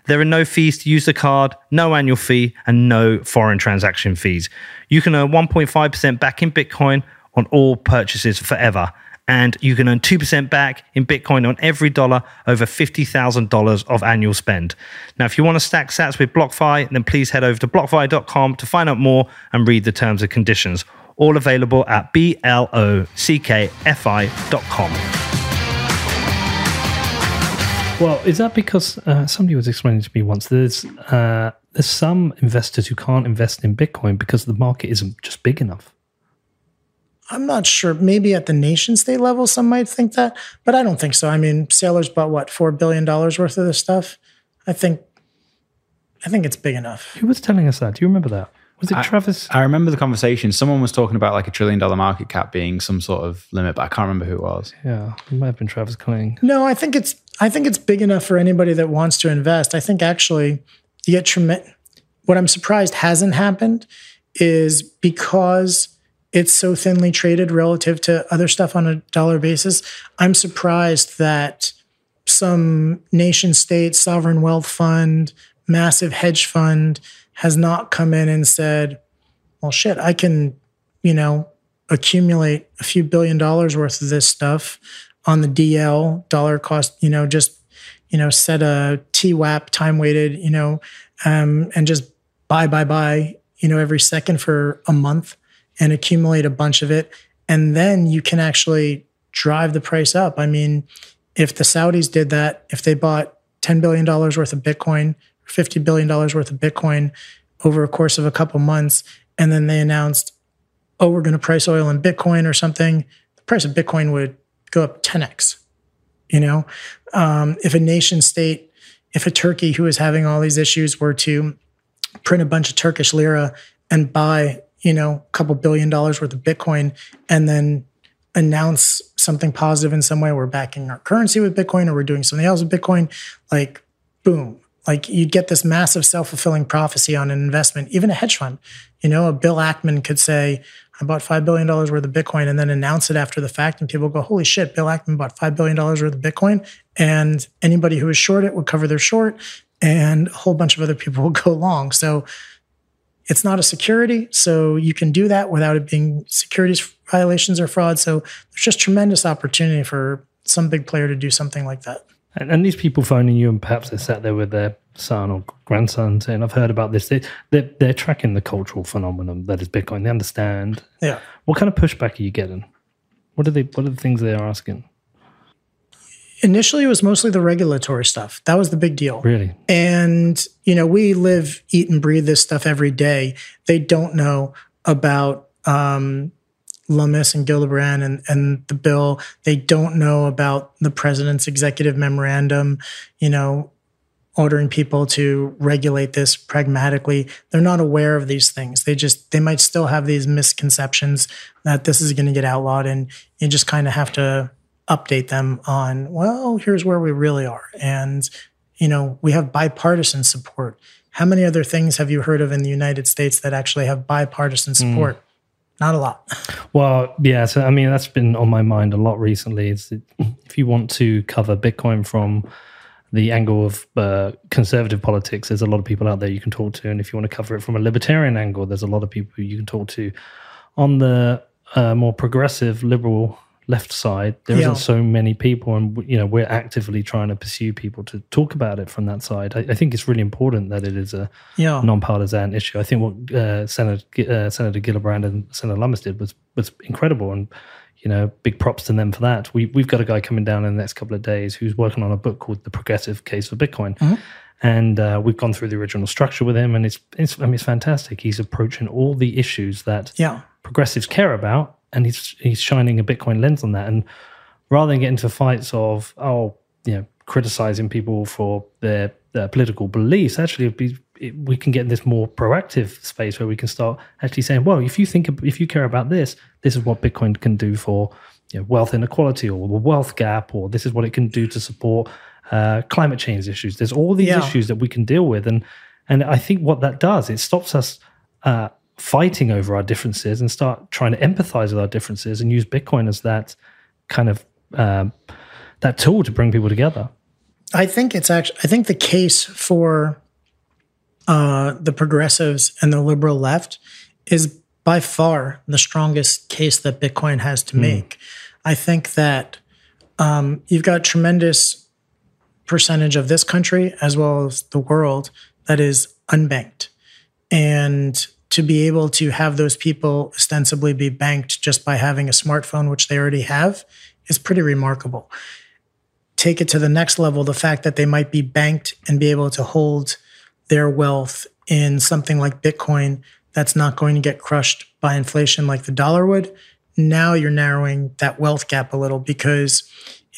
There are no fees to use the card, no annual fee, and no foreign transaction fees. You can earn 1.5% back in Bitcoin on all purchases forever and you can earn 2% back in Bitcoin on every dollar over $50,000 of annual spend. Now, if you want to stack sats with BlockFi, then please head over to blockfi.com to find out more and read the terms and conditions. All available at B L O C K F I.com. Well, is that because uh, somebody was explaining to me once? There's uh, there's some investors who can't invest in Bitcoin because the market isn't just big enough. I'm not sure. Maybe at the nation state level, some might think that, but I don't think so. I mean, Saylor's bought what four billion dollars worth of this stuff. I think, I think it's big enough. Who was telling us that? Do you remember that? Was it I, Travis? I remember the conversation. Someone was talking about like a trillion dollar market cap being some sort of limit, but I can't remember who it was. Yeah, it might have been Travis Kling. No, I think it's I think it's big enough for anybody that wants to invest. I think actually you get tremendous. What I'm surprised hasn't happened is because it's so thinly traded relative to other stuff on a dollar basis. I'm surprised that some nation state sovereign wealth fund, massive hedge fund has not come in and said, well, shit, I can, you know, accumulate a few billion dollars worth of this stuff on the DL, dollar cost, you know, just, you know, set a TWAP, time weighted, you know, um, and just buy, buy, buy, you know, every second for a month and accumulate a bunch of it. And then you can actually drive the price up. I mean, if the Saudis did that, if they bought $10 billion worth of Bitcoin, $50 billion worth of Bitcoin over a course of a couple months, and then they announced, oh, we're going to price oil in Bitcoin or something, the price of Bitcoin would go up 10x. You know, um, if a nation state, if a Turkey who is having all these issues were to print a bunch of Turkish lira and buy you know, a couple billion dollars worth of Bitcoin and then announce something positive in some way. We're backing our currency with Bitcoin or we're doing something else with Bitcoin. Like, boom. Like you get this massive self-fulfilling prophecy on an investment, even a hedge fund. You know, a Bill Ackman could say, I bought $5 billion worth of Bitcoin and then announce it after the fact. And people go, holy shit, Bill Ackman bought $5 billion worth of Bitcoin. And anybody who is short it would cover their short and a whole bunch of other people would go long. So it's not a security, so you can do that without it being securities violations or fraud. So there's just tremendous opportunity for some big player to do something like that. And, and these people phoning you, and perhaps they sat there with their son or grandson saying, "I've heard about this." They, they're, they're tracking the cultural phenomenon that is Bitcoin. They understand. Yeah. What kind of pushback are you getting? What are they? What are the things they are asking? Initially it was mostly the regulatory stuff. That was the big deal. Really? And, you know, we live, eat, and breathe this stuff every day. They don't know about um, Lummis and Gillibrand and, and the bill. They don't know about the president's executive memorandum, you know, ordering people to regulate this pragmatically. They're not aware of these things. They just, they might still have these misconceptions that this is going to get outlawed. And you just kind of have to update them on, well, here's where we really are. And, you know, we have bipartisan support. How many other things have you heard of in the United States that actually have bipartisan hmm. support? Mm. Not a lot. Well, yeah. So, I mean, that's been on my mind a lot recently. Is if you want to cover Bitcoin from the angle of uh, conservative politics, there's a lot of people out there you can talk to. And if you want to cover it from a libertarian angle, there's a lot of people you can talk to on the uh, more progressive liberal left side, there yeah. not so many people, and you know we're actively trying to pursue people to talk about it from that side. I, I think it's really important that it is a yeah. non-partisan issue. I think what uh, Senator uh, Senator Gillibrand and Senator Lummis did was was incredible, and you know, big props to them for that. We we've got a guy coming down in the next couple of days who's working on a book called The Progressive Case for Bitcoin. Mm-hmm. And uh, we've gone through the original structure with him, and it's, it's I mean it's fantastic. He's approaching all the issues that yeah. progressives care about, and he's he's shining a Bitcoin lens on that. And rather than get into fights of oh, you know, criticizing people for their, their political beliefs, actually, be, it, we can get in this more proactive space where we can start actually saying, well, if you think if you care about this, this is what Bitcoin can do for you know, wealth inequality or the wealth gap, or this is what it can do to support uh, climate change issues. There's all these yeah. issues that we can deal with, and and I think what that does, it stops us. Uh, fighting over our differences and start trying to empathize with our differences and use Bitcoin as that kind of um, that tool to bring people together. I think it's actually. I think the case for uh, the progressives and the liberal left is by far the strongest case that Bitcoin has to mm. make. I think that um, you've got tremendous percentage of this country as well as the world that is unbanked, and to be able to have those people ostensibly be banked just by having a smartphone, which they already have, is pretty remarkable. Take it to the next level the fact that they might be banked and be able to hold their wealth in something like Bitcoin that's not going to get crushed by inflation like the dollar would. Now you're narrowing that wealth gap a little because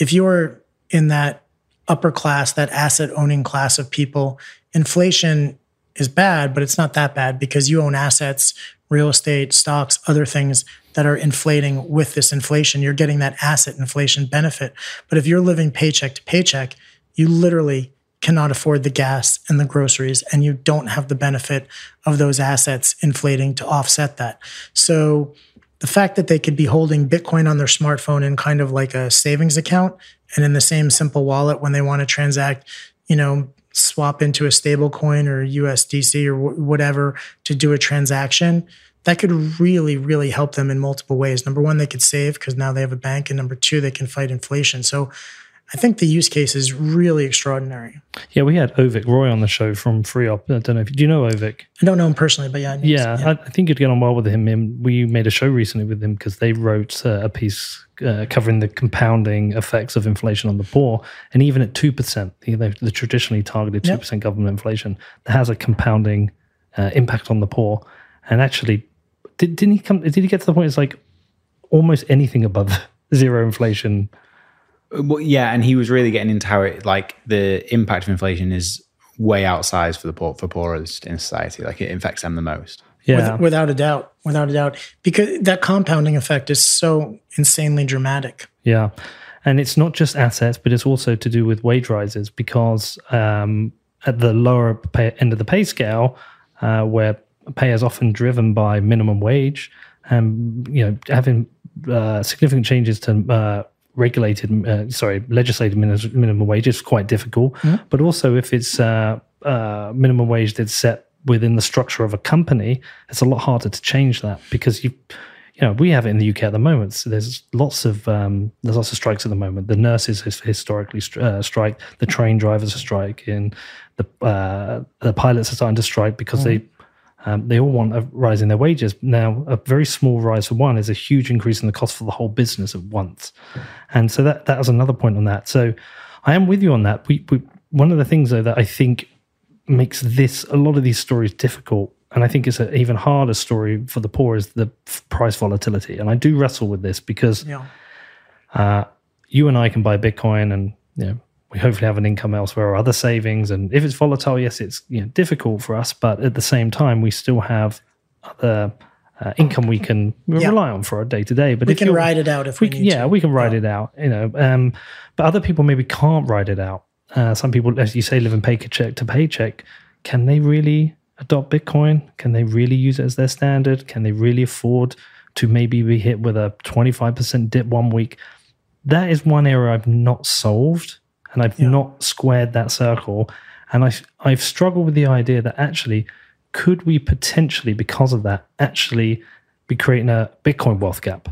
if you're in that upper class, that asset owning class of people, inflation is bad, but it's not that bad because you own assets, real estate, stocks, other things that are inflating with this inflation. You're getting that asset inflation benefit. But if you're living paycheck to paycheck, you literally cannot afford the gas and the groceries, and you don't have the benefit of those assets inflating to offset that. So the fact that they could be holding Bitcoin on their smartphone in kind of like a savings account and in the same simple wallet when they want to transact, you know, swap into a stable coin or USDC or whatever to do a transaction, that could really, really help them in multiple ways. Number one, they could save because now they have a bank. And number two, they can fight inflation. So I think the use case is really extraordinary. Yeah, we had Avik Roy on the show from FREOPP. I don't know if do you know Avik? I don't know him personally, but yeah, yeah, yeah. I, I, think you'd get on well with him. We made a show recently with him because they wrote uh, a piece uh, covering the compounding effects of inflation on the poor, and even at two percent, the, the, traditionally targeted two percent yep. government inflation, that has a compounding uh, impact on the poor. And actually, did, didn't he come? Did he get to the point? It's like almost anything above zero inflation well, yeah, and he was really getting into how it like the impact of inflation is way outsized for the poor for poorest in society. Like it affects them the most. Yeah, With, without a doubt, without a doubt, because that compounding effect is so insanely dramatic. Yeah, and it's not just assets, but it's also to do with wage rises because um, at the lower pay, end of the pay scale, uh, where pay is often driven by minimum wage, and you know having uh, significant changes to uh, regulated, uh, sorry, legislated minimum, minimum wage is quite difficult. Mm-hmm. But also, if it's uh, uh, minimum wage that's set within the structure of a company, it's a lot harder to change that because you, you know, we have it in the UK at the moment. So there's lots of um, there's lots of strikes at the moment. The nurses historically uh, strike, the train drivers are striking, the uh, the pilots are starting to strike because mm-hmm. they um, they all want a rise in their wages. Now, a very small rise for one is a huge increase in the cost for the whole business at once. And so that that was another point on that. So I am with you on that. We, we one of the things though that I think makes this a lot of these stories difficult, and I think it's an even harder story for the poor is the price volatility. And I do wrestle with this because yeah. uh, you and I can buy Bitcoin and you know we hopefully have an income elsewhere or other savings. And if it's volatile, yes, it's you know, difficult for us, but at the same time, we still have other uh, income we can yeah. rely on for our day to day. But we can ride it out if we, we yeah, to. we can ride yeah. it out. You know, um, but other people maybe can't ride it out. Uh, some people, as you say, live in paycheck to paycheck. Can they really adopt Bitcoin? Can they really use it as their standard? Can they really afford to maybe be hit with a twenty five percent dip one week? That is one area I've not solved and I've yeah. not squared that circle. And I, I've struggled with the idea that actually, could we potentially, because of that, actually be creating a Bitcoin wealth gap?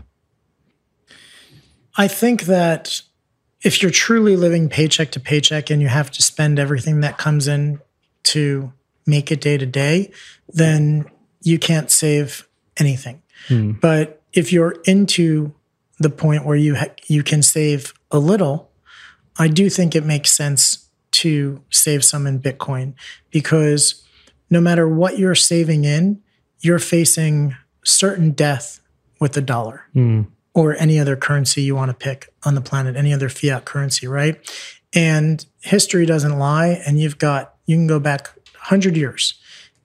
I think that if you're truly living paycheck to paycheck and you have to spend everything that comes in to make it day to day, then you can't save anything. Hmm. But if you're into the point where you ha- you can save a little, I do think it makes sense to save some in Bitcoin because no matter what you're saving in, you're facing certain death with the dollar mm. or any other currency you want to pick on the planet, any other fiat currency, right? And history doesn't lie. And you've got, you can go back 100 years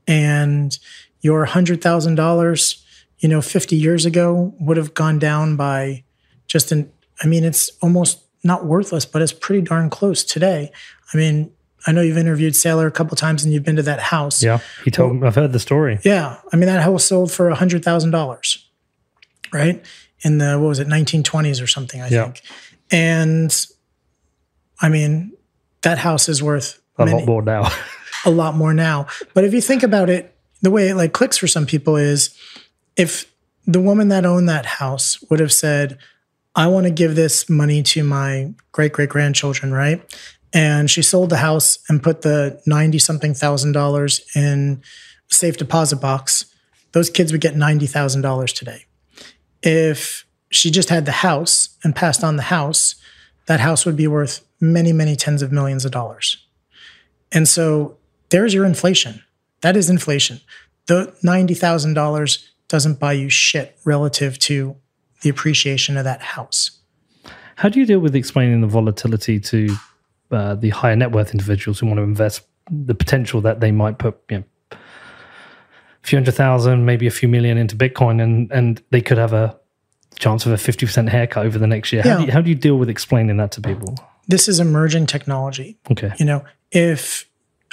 and your $100,000, you know, 50 years ago would have gone down by just an, I mean, it's almost not worthless, but it's pretty darn close today. I mean, I know you've interviewed Saylor a couple times and you've been to that house. Yeah, he told well, me. I've heard the story. Yeah, I mean that house sold for a hundred thousand dollars, right? In the what was it, 1920s or something, I yeah. think. And I mean, that house is worth a many, lot more now. a lot more now. But if you think about it, the way it like clicks for some people is if the woman that owned that house would have said, I want to give this money to my great great grandchildren, right? and she sold the house and put the 90 something thousand dollars in a safe deposit box. Those kids would get $90,000 today. If she just had the house and passed on the house that house would be worth many many tens of millions of dollars. And so there's your inflation. That is inflation. The $90,000 doesn't buy you shit relative to the appreciation of that house how do you deal with explaining the volatility to uh, the higher net worth individuals who want to invest the potential that they might put you know, a few hundred thousand, maybe a few million into Bitcoin, and and they could have a chance of a fifty percent haircut over the next year. Yeah. How, do you, how do you deal with explaining that to people? This is emerging technology. Okay, you know if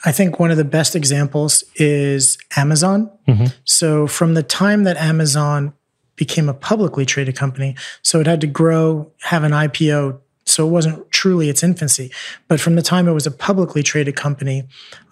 I think one of the best examples is Amazon. Mm-hmm. So from the time that Amazon became a publicly traded company, so it had to grow, have an IPO so it wasn't truly its infancy. But from the time it was a publicly traded company,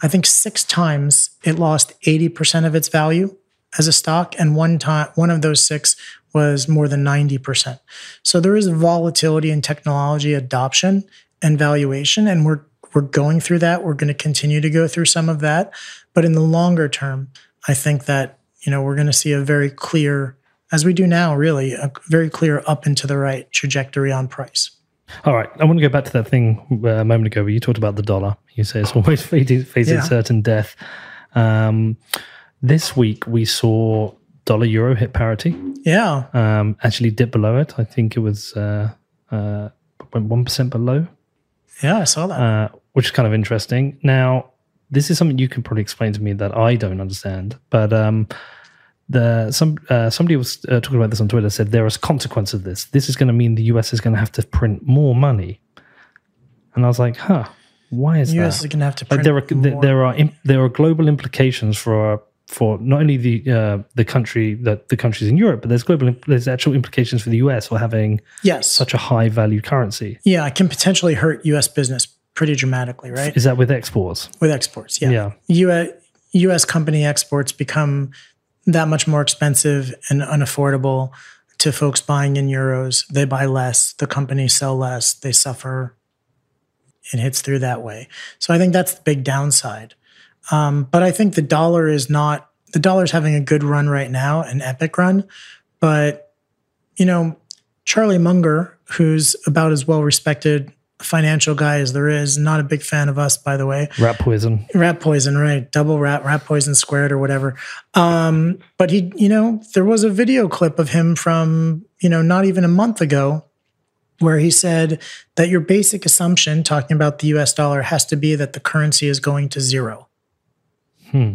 I think six times it lost 80% of its value as a stock. And one time, one of those six was more than 90%. So there is volatility in technology adoption and valuation. And we're, we're going through that. We're going to continue to go through some of that. But in the longer term, I think that, you know, we're going to see a very clear, as we do now, really, a very clear up and to the right trajectory on price. All right, I want to go back to that thing uh, a moment ago where you talked about the dollar. You say it's always facing, yeah. certain death. Um, this week we saw dollar euro hit parity. Yeah. Um, actually dip below it. I think it was uh, uh, one percent below. Yeah, I saw that. Uh, which is kind of interesting. Now, this is something you can probably explain to me that I don't understand, but um, the some uh, somebody was uh, talking about this on Twitter. Said there is consequence of this. This is going to mean the US is going to have to print more money. And I was like, huh, why is the US that? is going to have to print like there are more. there are imp- there are global implications for for not only the uh, the country that the countries in Europe, but there's global imp- there's actual implications for the US for having yes such a high value currency. Yeah, it can potentially hurt US business pretty dramatically, right? Is that with exports? With exports, yeah. Yeah. US, US company exports become that much more expensive and unaffordable to folks buying in euros. They buy less, the companies sell less, they suffer. It hits through that way. So I think that's the big downside. Um, but I think the dollar is not, the dollar's having a good run right now, an epic run. But, you know, Charlie Munger, who's about as well respected financial guy as there is. Not a big fan of us, by the way. Rat poison. Rat poison, right? Double rat, rat poison squared or whatever. Um, but he, you know, there was a video clip of him from, you know, not even a month ago where he said that your basic assumption, talking about the US dollar, has to be that the currency is going to zero. Hmm.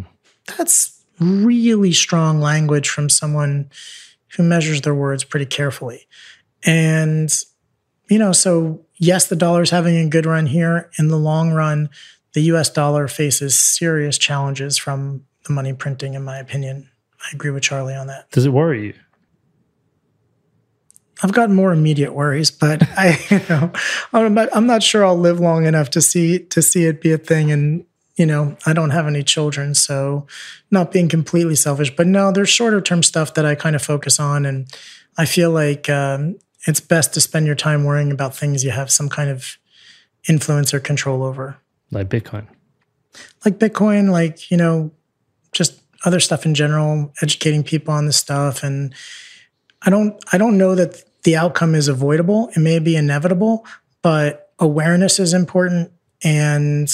That's really strong language from someone who measures their words pretty carefully. And, you know, so yes, the dollar is having a good run here. In the long run, the US dollar faces serious challenges from the money printing, in my opinion. I agree with Charlie on that. Does it worry you? I've got more immediate worries, but I, you know, I'm not, I'm not sure I'll live long enough to see to see it be a thing And you know, I don't have any children, so not being completely selfish, but no, there's shorter term stuff that I kind of focus on. And I feel like um, it's best to spend your time worrying about things you have some kind of influence or control over. Like Bitcoin. Like Bitcoin, like, you know, just other stuff in general, educating people on this stuff. And I don't I don't know that the outcome is avoidable. It may be inevitable, but awareness is important. And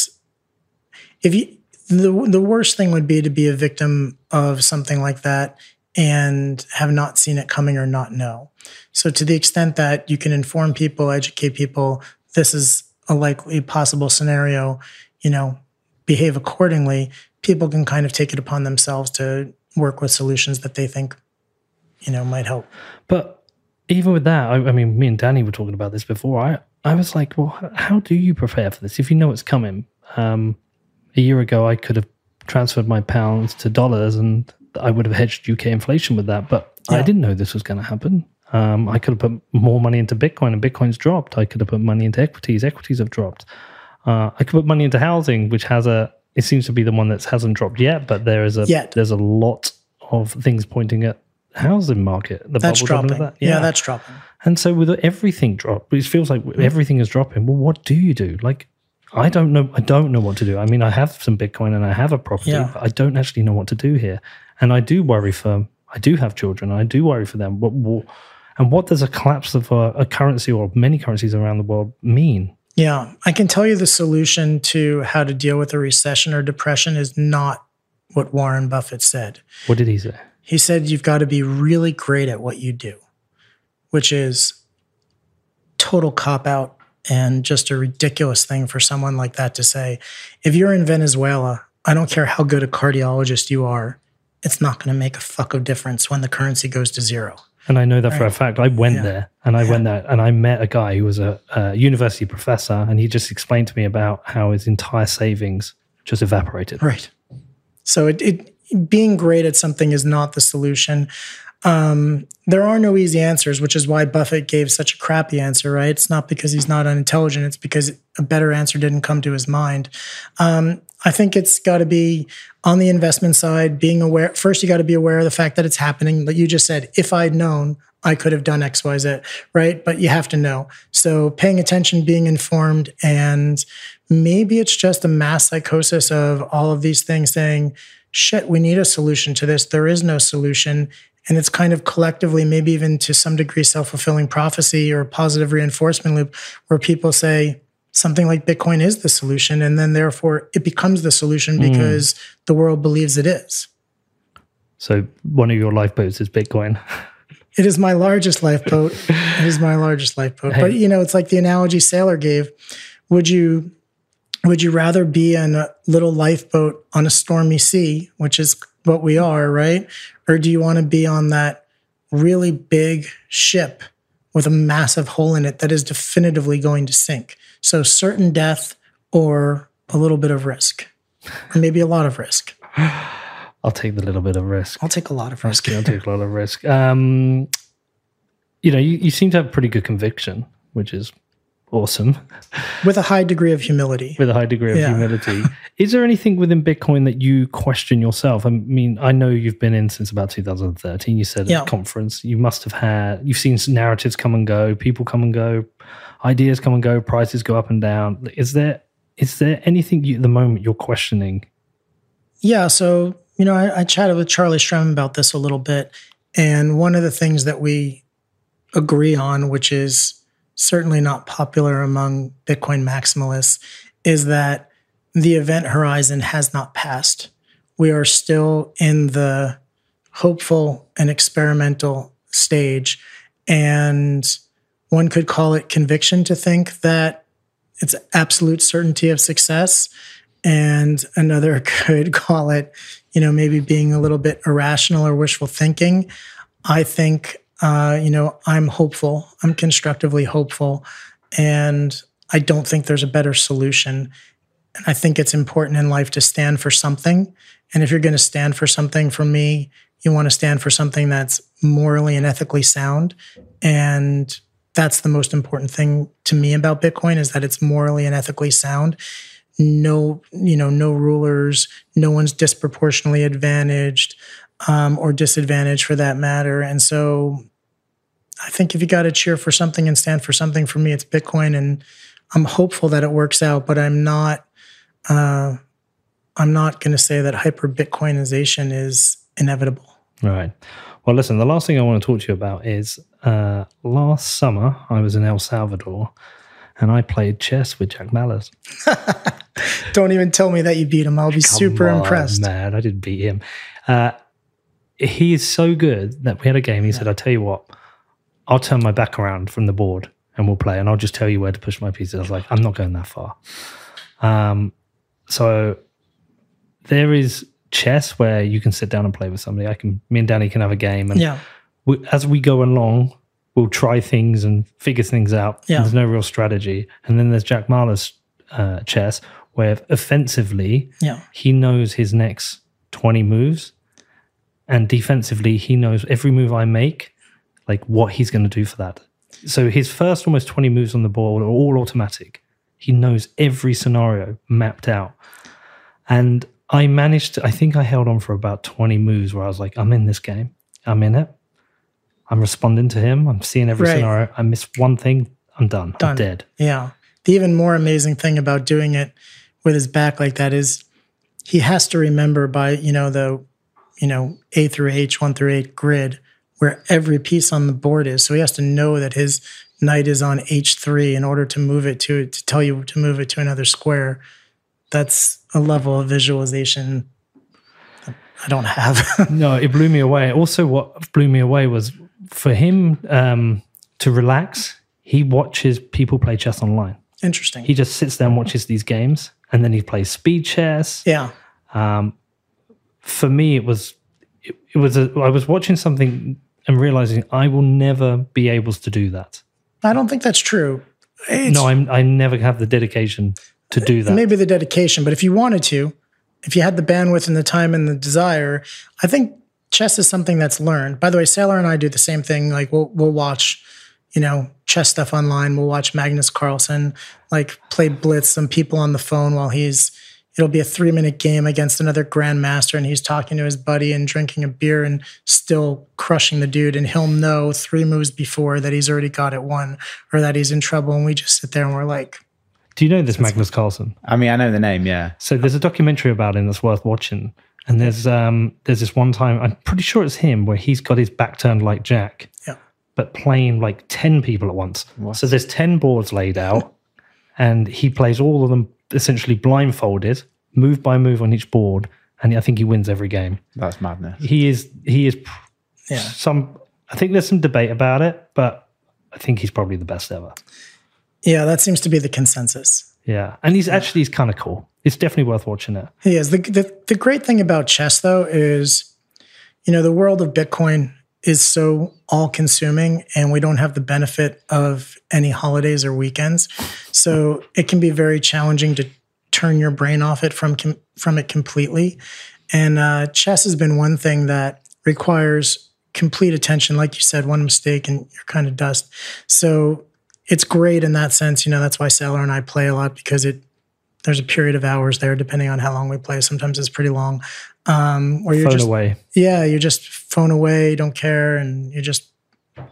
if you the the worst thing would be to be a victim of something like that and have not seen it coming or not know. So to the extent that you can inform people, educate people, this is a likely possible scenario, you know, behave accordingly, people can kind of take it upon themselves to work with solutions that they think, you know, might help. But even with that, I, I mean, me and Danny were talking about this before. I, I was like, well, how do you prepare for this if you know it's coming? Um, a year ago, I could have transferred my pounds to dollars and I would have hedged UK inflation with that, but yeah. I didn't know this was going to happen. Um, I could have put more money into Bitcoin and Bitcoin's dropped. I could have put money into equities. Equities have dropped. Uh, I could put money into housing, which has a. It seems to be the one that hasn't dropped yet, but there is a yet. there's a lot of things pointing at housing market. The that's dropping. That. Yeah. yeah. that's dropping. And so with everything drop, it feels like mm. everything is dropping. Well, what do you do? Like, I don't know. I don't know what to do. I mean, I have some Bitcoin and I have a property, yeah. but I don't actually know what to do here. And I do worry for. I do have children. I do worry for them. What, what and what does a collapse of a, a currency or many currencies around the world mean? Yeah, I can tell you the solution to how to deal with a recession or depression is not what Warren Buffett said. What did he say? He said you've got to be really great at what you do, which is total cop out and just a ridiculous thing for someone like that to say. If you're in Venezuela, I don't care how good a cardiologist you are, it's not going to make a fuck of difference when the currency goes to zero. And I know that right. for a fact. I went yeah. there and I yeah. went there and I met a guy who was a, a, university professor and he just explained to me about how his entire savings just evaporated. Right. So it, it being great at something is not the solution. Um, there are no easy answers, which is why Buffett gave such a crappy answer, right? It's not because he's not unintelligent, it's because a better answer didn't come to his mind. Um, I think it's got to be on the investment side, being aware. First, you got to be aware of the fact that it's happening. But you just said, if I'd known, I could have done X, Y, Z, right? But you have to know. So paying attention, being informed, and maybe it's just a mass psychosis of all of these things saying, shit, we need a solution to this. There is no solution. And it's kind of collectively, maybe even to some degree, self fulfilling prophecy or positive reinforcement loop where people say, something like Bitcoin is the solution. And then therefore it becomes the solution hmm. because mm. the world believes it is. So one of your lifeboats is Bitcoin. It is my largest lifeboat. it is my largest lifeboat. Hey. But you know, it's like the analogy Saylor gave. Would you would you rather be in a little lifeboat on a stormy sea, which is what we are, right? Or do you want to be on that really big ship with a massive hole in it that is definitively going to sink? So certain death or a little bit of risk, or maybe a lot of risk. I'll take the little bit of risk. I'll take a lot of risk. I'll take a lot of risk. Um, you know, you, you seem to have pretty good conviction, which is awesome. With a high degree of humility. With a high degree of yeah. humility. Is there anything within Bitcoin that you question yourself? I mean, I know you've been in since about 2013. You said yeah. at the conference, you must have had, you've seen narratives come and go, people come and go, ideas come and go, prices go up and down. Is there is there anything you, at the moment you're questioning? Yeah, so you know, I, I chatted with Charlie Shrem about this a little bit, and one of the things that we agree on, which is certainly not popular among Bitcoin maximalists, is that the event horizon has not passed. We are still in the hopeful and experimental stage. And one could call it conviction to think that it's absolute certainty of success. And another could call it, you know, maybe being a little bit irrational or wishful thinking. I think, uh, you know, I'm hopeful. I'm constructively hopeful. And I don't think there's a better solution. And I think it's important in life to stand for something. And if you're going to stand for something, for me, you want to stand for something that's morally and ethically sound. And that's the most important thing to me about Bitcoin is that it's morally and ethically sound. no, you know, no rulers, no one's disproportionately advantaged um, or disadvantaged for that matter. And so I think if you got to cheer for something and stand for something, for me, it's Bitcoin. And I'm hopeful that it works out, but I'm not, uh, I'm not going to say that hyper Bitcoinization is inevitable. Right. Well, listen, the last thing I want to talk to you about is uh, last summer I was in El Salvador and I played chess with Jack Mallers. Don't even tell me that you beat him. I'll be Come super on, impressed. Man, I didn't beat him. Uh, he is so good that we had a game. He yeah. said, I'll tell you what, I'll turn my back around from the board and we'll play and I'll just tell you where to push my pieces. I was like, I'm not going that far. Um, so there is chess where you can sit down and play with somebody. I can, me and Danny can have a game, and yeah. We, as we go along, we'll try things and figure things out. Yeah. There's no real strategy. And then there's Jack Mallers' uh, chess, where offensively, yeah. he knows his next 20 moves, and defensively, he knows every move I make, like what he's going to do for that. So his first almost 20 moves on the board are all automatic. He knows every scenario mapped out. And I managed to, I think I held on for about 20 moves where I was like, I'm in this game. I'm in it. I'm responding to him. I'm seeing every right. scenario. I miss one thing. I'm done. done. I'm dead. Yeah. The even more amazing thing about doing it with his back like that is he has to remember by, you know, the, you know, A through H, one through eight grid where every piece on the board is. So he has to know that his knight is on H3 in order to move it to, to tell you to move it to another square that's a level of visualization I don't have. no, it blew me away. Also, what blew me away was for him um, to relax. He watches people play chess online. Interesting. He just sits there and watches these games, and then he plays speed chess. Yeah. Um, for me, it was it, it was a, I was watching something and realizing I will never be able to do that. I don't think that's true. It's, no, I'm I never have the dedication to do that. Maybe the dedication, but if you wanted to, if you had the bandwidth and the time and the desire, I think chess is something that's learned. By the way, Saylor and I do the same thing. Like we'll we'll watch, you know, chess stuff online. We'll watch Magnus Carlsen like play blitz some people on the phone while he's it'll be a three minute game against another grandmaster and he's talking to his buddy and drinking a beer and still crushing the dude and he'll know three moves before that he's already got it won or that he's in trouble and we just sit there and we're like do you know this Magnus Carlsen? I mean, I know the name, yeah. So there's a documentary about him that's worth watching. And there's um there's this one time I'm pretty sure it's him where he's got his back turned like Jack. Yeah. But playing like ten people at once. What? So there's ten boards laid out, and he plays all of them essentially blindfolded, move by move on each board, and I think he wins every game. That's madness. He is he is yeah. some I think there's some debate about it, but I think he's probably the best ever. Yeah, that seems to be the consensus. Yeah, and he's actually he's kind of cool. It's definitely worth watching it. He is. The, the the great thing about chess though is, you know, the world of Bitcoin is so all consuming and we don't have the benefit of any holidays or weekends. So it can be very challenging to turn your brain off it from from it completely. And uh, chess has been one thing that requires complete attention. Like you said, one mistake and you're kind of dust. So it's great in that sense. You know, that's why Saylor and I play a lot because it there's a period of hours there, depending on how long we play. Sometimes it's pretty long. Um, where you're phone just away. Yeah, you just phone away, don't care, and you just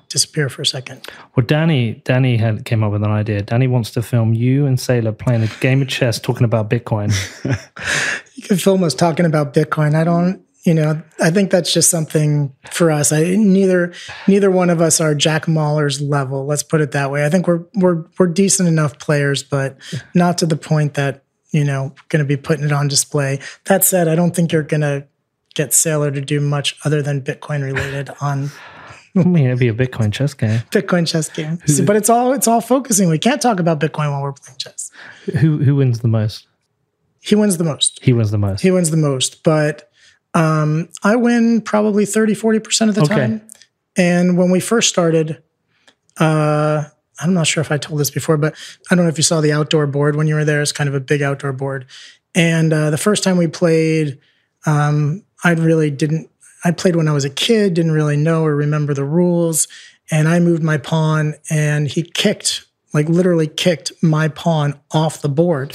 disappear for a second. Well, Danny, Danny had came up with an idea. Danny wants to film you and Saylor playing a game of chess, talking about Bitcoin. you can film us talking about Bitcoin. I don't you know, I think that's just something for us. I neither neither one of us are Jack Mallers level. Let's put it that way. I think we're we're we're decent enough players, but not to the point that you know going to be putting it on display. That said, I don't think you're going to get Saylor to do much other than Bitcoin related on. I mean, it'd be a Bitcoin chess game. Bitcoin chess game, but it's all it's all focusing. We can't talk about Bitcoin while we're playing chess. Who who wins the most? He wins the most. He wins the most. He wins the most, but um, I win probably 30, 40% of the okay. time. And when we first started, uh, I'm not sure if I told this before, but I don't know if you saw the outdoor board when you were there. It's kind of a big outdoor board. And uh, the first time we played, um, I really didn't. I played when I was a kid, didn't really know or remember the rules. And I moved my pawn, and he kicked, like literally kicked my pawn off the board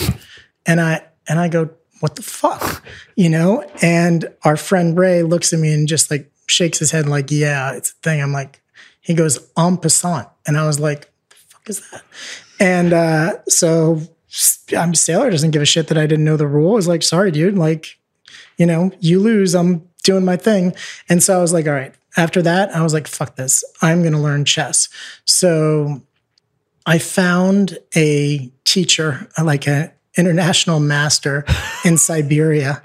And I and I go, what the fuck? You know? And our friend Ray looks at me and just like shakes his head like, yeah, it's a thing. I'm like, he goes, en passant. And I was like, is that? And uh, so I'm Saylor doesn't give a shit that I didn't know the rule. I was like, sorry, dude. Like, you know, you lose, I'm doing my thing. And so I was like, all right. After that, I was like, fuck this. I'm to learn chess. So I found a teacher, like an international master in Siberia.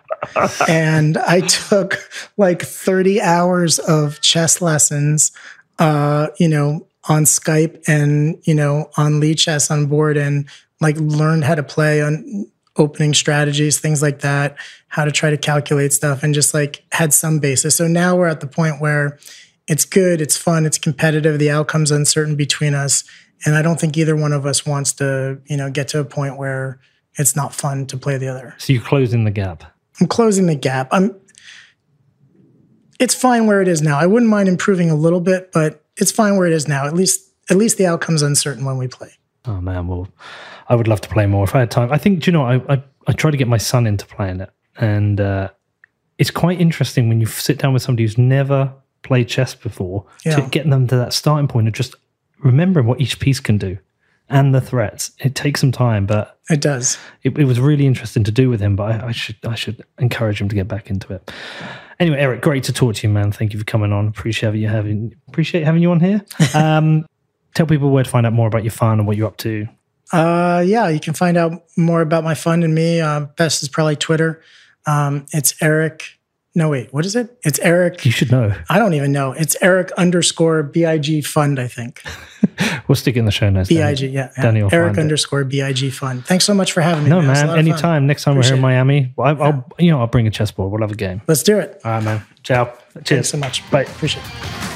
and I took like 30 hours of chess lessons, uh, you know, on Skype and, you know, on Lichess on board and like learned how to play on opening strategies, things like that, how to try to calculate stuff and just like had some basis. So now we're at the point where it's good, it's fun, it's competitive, the outcome's uncertain between us. And I don't think either one of us wants to, you know, get to a point where it's not fun to play the other. So you're closing the gap. I'm closing the gap. I'm it's fine where it is now. I wouldn't mind improving a little bit, but it's fine where it is now. At least at least the outcome's uncertain when we play. Oh man, well I would love to play more if I had time. I think do you know I I, I try to get my son into playing it. And uh, it's quite interesting when you sit down with somebody who's never played chess before yeah. to getting them to that starting point of just remembering what each piece can do and the threats. It takes some time, but it does. It, it was really interesting to do with him, but I, I, should I should encourage him to get back into it. Anyway, Eric, great to talk to you, man. Thank you for coming on. Appreciate you having appreciate having you on here. Um, tell people where to find out more about your fun and what you're up to. Uh, yeah, you can find out more about my fun and me. Uh, best is probably Twitter. Um, it's Eric no, wait, what is it? It's Eric. You should know. I don't even know. It's Eric underscore BIG fund, I think. we'll stick in the show notes. BIG, yeah. yeah. Danny Eric underscore. BIG fund. Thanks so much for having me. No, man. man anytime. Next time Appreciate we're here in Miami, I, will you know, I'll bring a chessboard. We'll have a game. Let's do it. All right, man. Ciao. Cheers. Thanks so much. Bye. Appreciate it.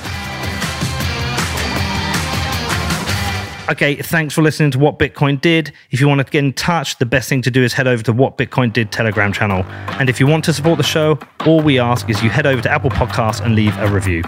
Okay, thanks for listening to What Bitcoin Did. If you want to get in touch, the best thing to do is head over to What Bitcoin Did Telegram channel. And if you want to support the show, all we ask is you head over to Apple Podcasts and leave a review.